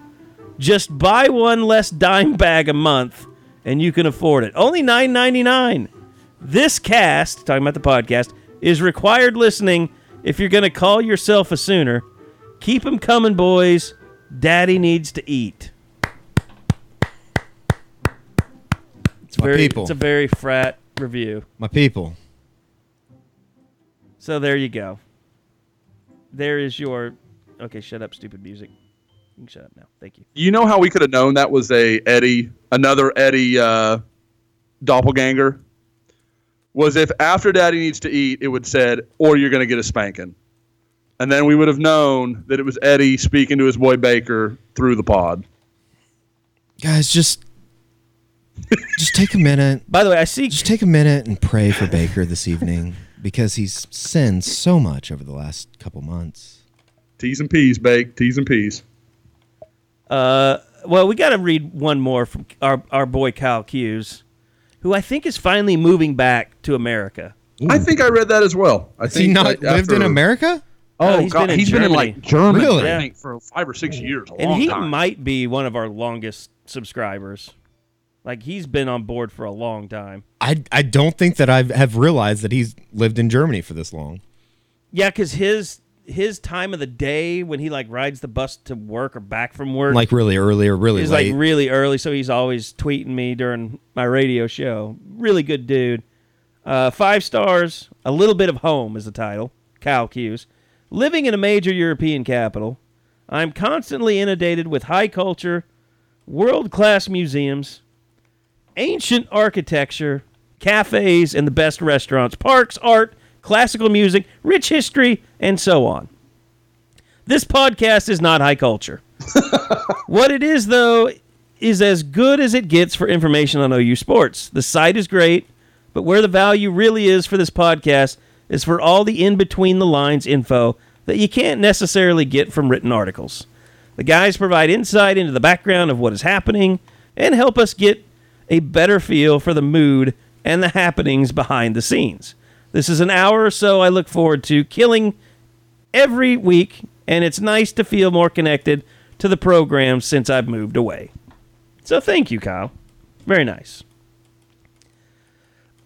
Just buy one less dime bag a month and you can afford it. Only nine ninety nine. This cast, talking about the podcast, is required listening if you're going to call yourself a Sooner. Keep 'em coming, boys. Daddy needs to eat. It's My very, people. It's a very frat review. My people. So there you go. There is your. Okay, shut up, stupid music. You can shut up now. Thank you. You know how we could have known that was a Eddie, another Eddie uh, doppelganger? Was if after Daddy needs to eat, it would said, or you're going to get a spanking. And then we would have known that it was Eddie speaking to his boy Baker through the pod. Guys, just (laughs) just take a minute. By the way, I see. Just take a minute and pray for Baker this evening because he's sinned so much over the last couple months. T's and P's, Bake. T's and P's. Uh, well, we got to read one more from our, our boy Kyle Hughes, who I think is finally moving back to America. I think I read that as well. I Has think he not that lived in America? Oh, Uh, he's God, been in he's been in Germany. like Germany, Really? I think, for five or six years. A and long he time. might be one of our longest subscribers. Like he's been on board for a long time. I I don't think that I have realized that he's lived in Germany for this long. Yeah, because his his time of the day when he like rides the bus to work or back from work, Like really early or really He's late. like really early, so he's always tweeting me during my radio show. Really good dude. Uh, five stars. A little bit of home is the title. Kyle Hughes. Living in a major European capital, I'm constantly inundated with high culture, world class museums, ancient architecture, cafes, and the best restaurants, parks, art, classical music, rich history, and so on. This podcast is not high culture. (laughs) what it is, though, is as good as it gets for information on OU sports. The site is great, but where the value really is for this podcast is for all the in between the lines info that you can't necessarily get from written articles. The guys provide insight into the background of what is happening and help us get a better feel for the mood and the happenings behind the scenes. This is an hour or so I look forward to killing every week, and it's nice to feel more connected to the program since I've moved away. So thank you, Kyle. Very nice.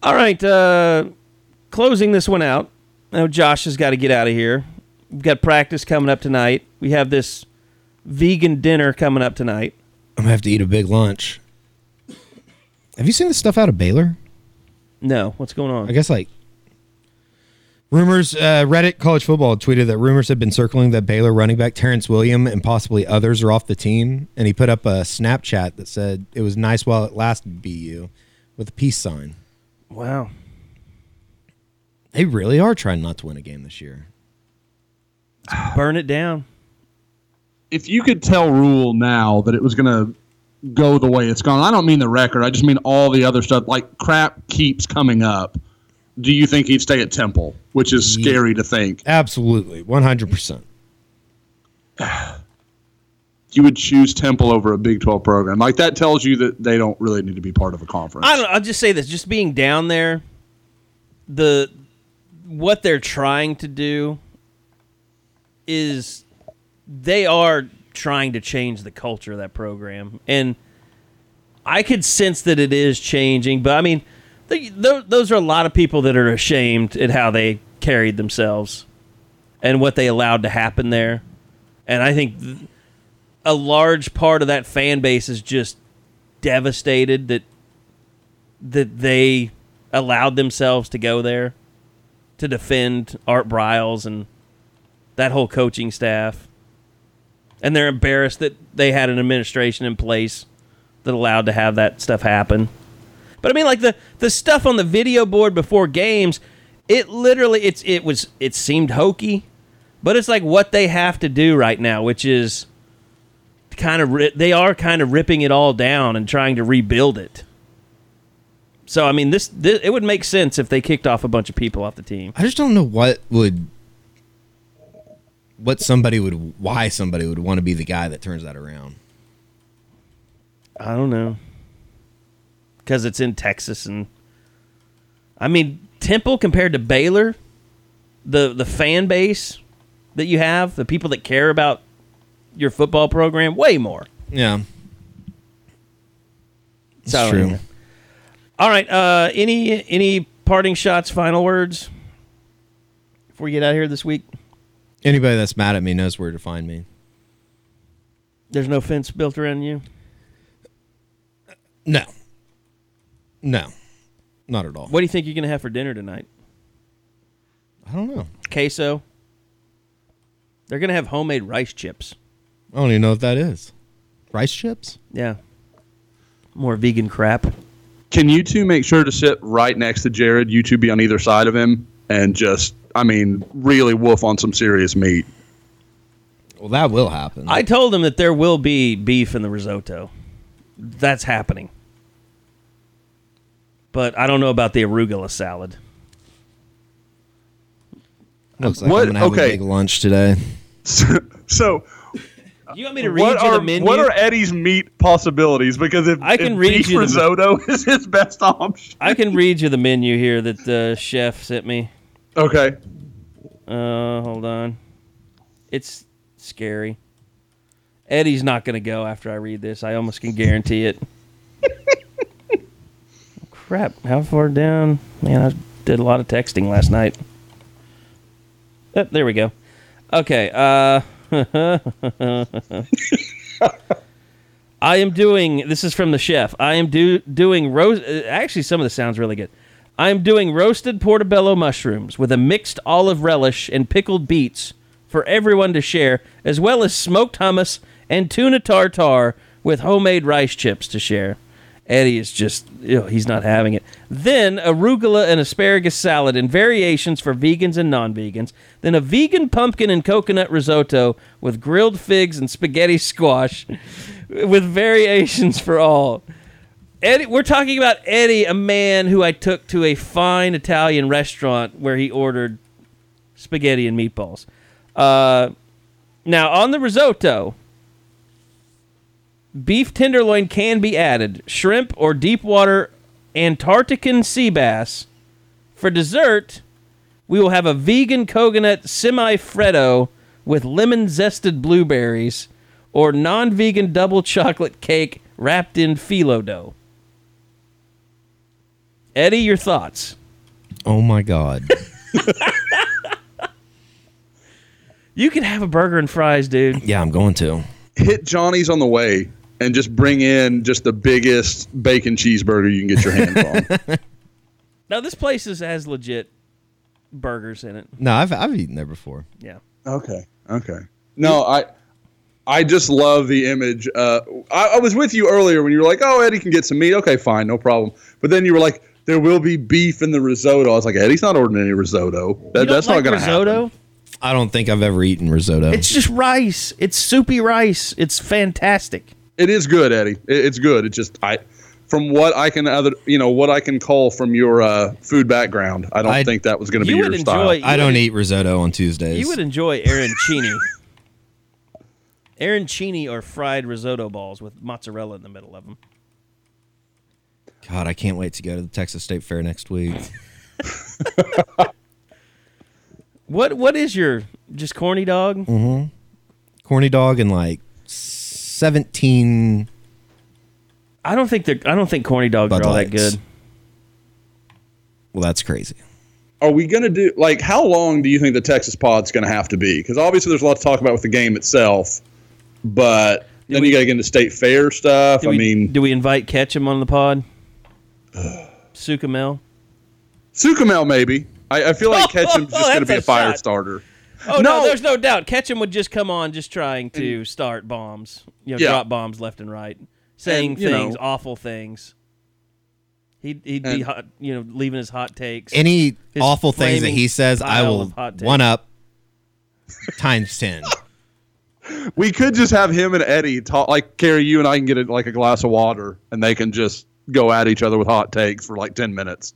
All right, uh, closing this one out. Now Josh has got to get out of here. We've got practice coming up tonight. We have this vegan dinner coming up tonight. I'm gonna have to eat a big lunch. Have you seen the stuff out of Baylor? No, what's going on? I guess like rumors. Uh, Reddit college football tweeted that rumors have been circling that Baylor running back Terence William and possibly others are off the team, and he put up a Snapchat that said it was nice while it lasted. BU with a peace sign. Wow. They really are trying not to win a game this year. Burn it down. if you could tell Rhule now that it was going to go the way it's gone, I don't mean the record. I just mean all the other stuff. Like crap keeps coming up. Do you think he'd stay at Temple, which is scary to think? Absolutely, one hundred percent. (sighs) You would choose Temple over a Big Twelve program. Like that tells you that they don't really need to be part of a conference. I don't. I'll just say this: just being down there, the what they're trying to do is they are trying to change the culture of that program, and I could sense that it is changing. But I mean, the, tho- those are a lot of people that are ashamed at how they carried themselves and what they allowed to happen there. And I think th- a large part of that fan base is just devastated that that they allowed themselves to go there to defend Art Briles and that whole coaching staff. And they're embarrassed that they had an administration in place that allowed to have that stuff happen. But I mean like the the stuff on the video board before games, it literally it's it was it seemed hokey, but it's like what they have to do right now, which is kind of they are kind of ripping it all down and trying to rebuild it. So I mean, this, this it would make sense if they kicked off a bunch of people off the team. I just don't know what would what somebody would why somebody would want to be the guy that turns that around. I don't know. Because it's in Texas, and I mean Temple compared to Baylor, the the fan base that you have, the people that care about your football program, way more. Yeah. It's true. All right. Uh, any any parting shots, final words before we get out of here this week? Anybody that's mad at me knows where to find me. There's no fence built around you. No. No. Not at all. What do you think you're gonna have for dinner tonight? I don't know. Queso. They're gonna have homemade rice chips. I don't even know what that is. Rice chips? Yeah. More vegan crap. Can you two make sure to sit right next to Jared? You two be on either side of him and just, I mean, really wolf on some serious meat. Well, that will happen. I told them that there will be beef in the risotto. That's happening. But I don't know about the arugula salad. Looks like What- I'm gonna have okay. a big lunch today. (laughs) So, You want me to read what you are the menu? what are Eddie's meat possibilities? Because if I can if read beef you the- risotto (laughs) is his best option. I can read you the menu here that the chef sent me. Okay. Uh, hold on. It's scary. Eddie's not going to go after I read this. I almost can guarantee it. (laughs) Crap. How far down? Man, I did a lot of texting last night. Oh, there we go. Okay. Uh, (laughs) I am doing. This is from the chef. I am do doing roast. Actually, some of the sounds really good. I am doing roasted portobello mushrooms with a mixed olive relish and pickled beets for everyone to share, as well as smoked hummus and tuna tartare with homemade rice chips to share. Eddie is just, ew, he's not having it. Then arugula and asparagus salad in variations for vegans and non vegans. Then a vegan pumpkin and coconut risotto with grilled figs and spaghetti squash (laughs) with variations for all. Eddie, we're talking about Eddie, a man who I took to a fine Italian restaurant where he ordered spaghetti and meatballs. Uh, now, on the risotto, beef tenderloin can be added, shrimp or deep water Antarctican sea bass. For dessert, we will have a vegan coconut semi freddo with lemon zested blueberries or non vegan double chocolate cake wrapped in phyllo dough. Eddie, your thoughts? Oh my god. (laughs) You can have a burger and fries, dude. yeah, I'm going to. Hit Johnny's on the way and just bring in just the biggest bacon cheeseburger you can get your hands on. (laughs) Now this place is has legit burgers in it. No, I've I've eaten there before. Yeah. Okay. Okay. No, I I just love the image. Uh, I, I was with you earlier when you were like, "Oh, Eddie can get some meat." Okay, fine, no problem. But then you were like, "There will be beef in the risotto." I was like, "Eddie's not ordering any risotto. That, You don't that's like not going to risotto? happen." I don't think I've ever eaten risotto. It's just rice. It's soupy rice. It's fantastic. It is good, Eddie. It, it's good. It's just I, from what I can other, you know, what I can call from your uh, food background, I don't I- think that was going to be You your would style. enjoy- I don't eat risotto on Tuesdays. You would enjoy arancini. (laughs) arancini or fried risotto balls with mozzarella in the middle of them. God, I can't wait to go to the Texas State Fair next week. (laughs) What what is your just corny dog? mm-hmm. Corny dog and like seventeen. I don't think they're I don't think corny dogs Bud are all that good. Well, that's crazy. are we going to do like how long do you think the Texas pod's going to have to be? Because obviously there's a lot to talk about with the game itself, but then you got to get into state fair stuff. Do I we, mean, do we invite Ketchum on the pod? (sighs) Sukamel. Sukamel maybe. I, I feel like (laughs) Ketchum's just going to be a a fire shot. starter. Oh no. No. there's no doubt. Ketchum would just come on, just trying to start bombs, you know, Yeah. drop bombs left and right, saying And, things, know- awful things. He'd, he'd be hot, you know, leaving his hot takes. Any awful things that he says, I will hot one up times ten. (laughs) We could just have him and Eddie talk like Carey. You and I can get it like a glass of water, and they can just go at each other with hot takes for like ten minutes.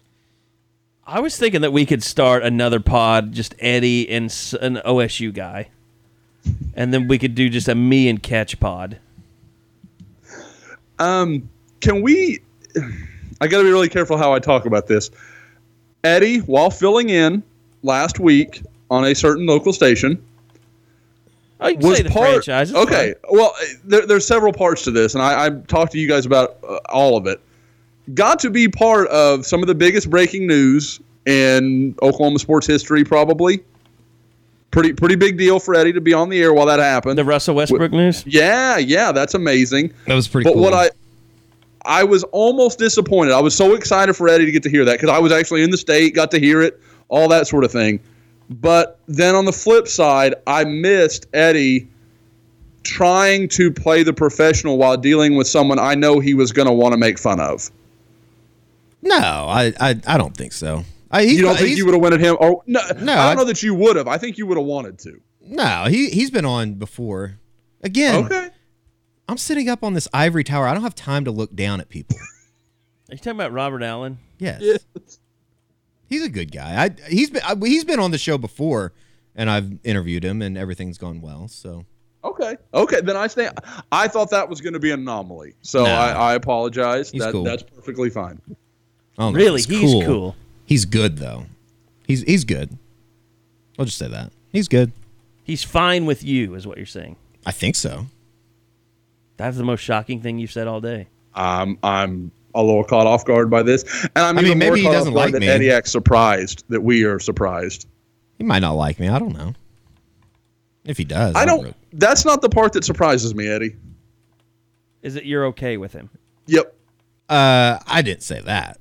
I was thinking that we could start another pod, just Eddie and s- an OSU guy, and then we could do just a me and Catch pod. Um, can we? I got to be really careful how I talk about this. Eddie, while filling in last week on a certain local station, Oh, you was say the part. Okay, well, there, there's several parts to this, and I, I talked to you guys about uh, all of it. Got to be part of some of the biggest breaking news in Oklahoma sports history, probably. Pretty pretty big deal for Eddie to be on the air while that happened. The Russell Westbrook news. Yeah, yeah, that's amazing. That was pretty But cool. what I I was almost disappointed. I was so excited for Eddie to get to hear that because I was actually in the state, got to hear it, all that sort of thing. But then on the flip side, I missed Eddie trying to play the professional while dealing with someone I know he was going to want to make fun of. No, I, I I don't think so. I, he's, you don't think you would have went at him? Or no, No, I I- don't know that you would have. I think you would have wanted to. No, he he's been on before. Again, Okay. I'm sitting up on this ivory tower. I don't have time to look down at people. Are you talking about Robert Allen? Yes. He's a good guy. I he's been I, he's been on the show before, and I've interviewed him, and everything's gone well. So Okay. Okay. Then I stand. I thought that was going to be an anomaly, so No. I, I apologize. He's that, cool. That's perfectly fine. I don't know if Really? He's cool. He's good though. He's he's good. I'll just say that he's good. He's fine with you, is what you're saying. I think so. That's the most shocking thing you've said all day. Um, I'm a little caught off guard by this, and I'm I mean, even more maybe he caught doesn't guard like that me. Eddie acts surprised that we are surprised. He might not like me. I don't know. If he does, I don't. really- That's not the part that surprises me, Eddie. Is it you're okay with him? Yep. Uh, I didn't say that.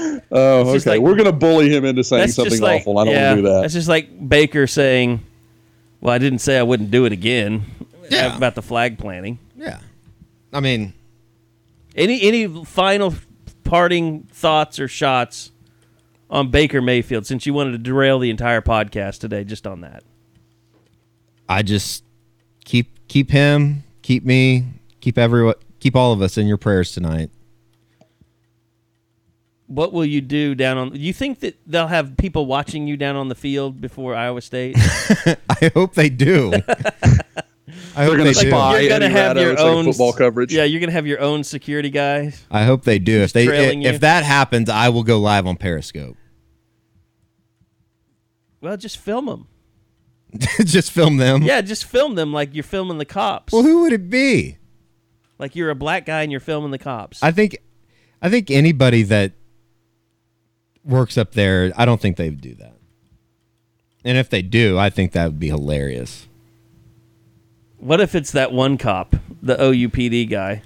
(laughs) Oh, It's okay. like- We're gonna bully him into saying something like, awful. I don't yeah, want to do that. That's just like Baker saying, "Well, I didn't say I wouldn't do it again." Yeah. About the flag planting. Yeah. I mean, Any any final parting thoughts or shots on Baker Mayfield since you wanted to derail the entire podcast today just on that? I just keep keep him, keep me, keep everyone, keep all of us in your prayers tonight. What will you do down on? You think that they'll have people watching you down on the field before Iowa State? (laughs) I hope they do. (laughs) I hope They're gonna they do. spy you're gonna Eddie have Ratto. your It's like own football coverage. Yeah, you're gonna have your own security guys. I hope they do. If they trailing if, that happens, I will go live on Periscope. Well, just film them. (laughs) just film them. Yeah, just film them like you're filming the cops. Well, who would it be? Like you're a black guy and you're filming the cops. I think, I think anybody that works up there, I don't think they would do that. And if they do, I think that would be hilarious. What if it's that one cop, the OUPD guy?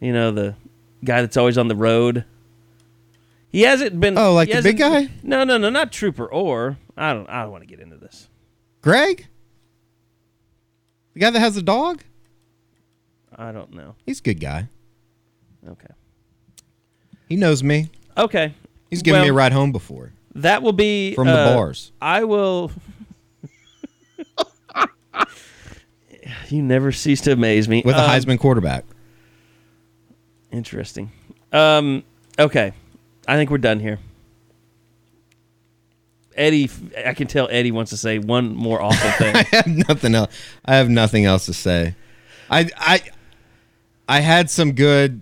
You know, the guy that's always on the road. He hasn't been. Oh, like the big guy? No, no, no, not Trooper or I don't. I don't want to get into this. Greg, the guy that has the dog, I don't know. he's a good guy. Okay. He knows me. Okay. He's given me a ride home before. That will be From the uh, bars. I will. you never cease to amaze me. with a Um, Heisman quarterback. Interesting. Um, okay, I think we're done here. Eddie, I can tell Eddie wants to say one more awful (laughs) thing. I have nothing else. I have nothing else to say. I I I had some good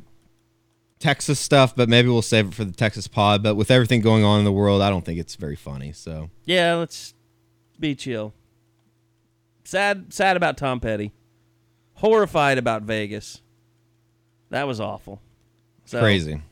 Texas stuff, but maybe we'll save it for the Texas pod. But with everything going on in the world, I don't think it's very funny. So yeah, let's be chill. Sad, sad about Tom Petty. Horrified about Vegas. That was awful. So, crazy.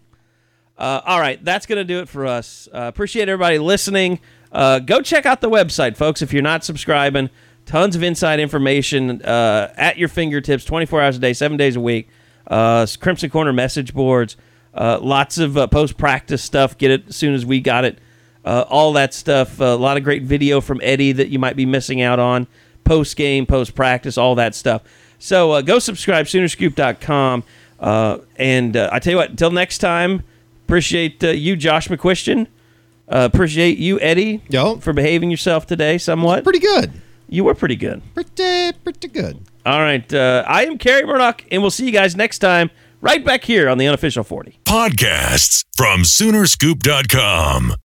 Uh, all right, that's going to do it for us. Uh, appreciate everybody listening. Uh, go check out the website, folks, if you're not subscribing. Tons of inside information uh, at your fingertips 24 hours a day, seven days a week. Uh, Crimson Corner message boards, uh, lots of post practice stuff. Get it as soon as we got it. all that stuff. a lot of great video from Eddie that you might be missing out on. Post game, post practice, all that stuff. So go subscribe, Soonerscoop.com. and I tell you what, until next time. Appreciate uh, you, Josh McCuistion. Uh, appreciate you, Eddie, Yo. for behaving yourself today somewhat. Pretty good. You were pretty good. Pretty, pretty good. All right. Uh, I am Carey Murdock, and we'll see you guys next time right back here on the Unofficial 40. Podcasts from Soonerscoop.com.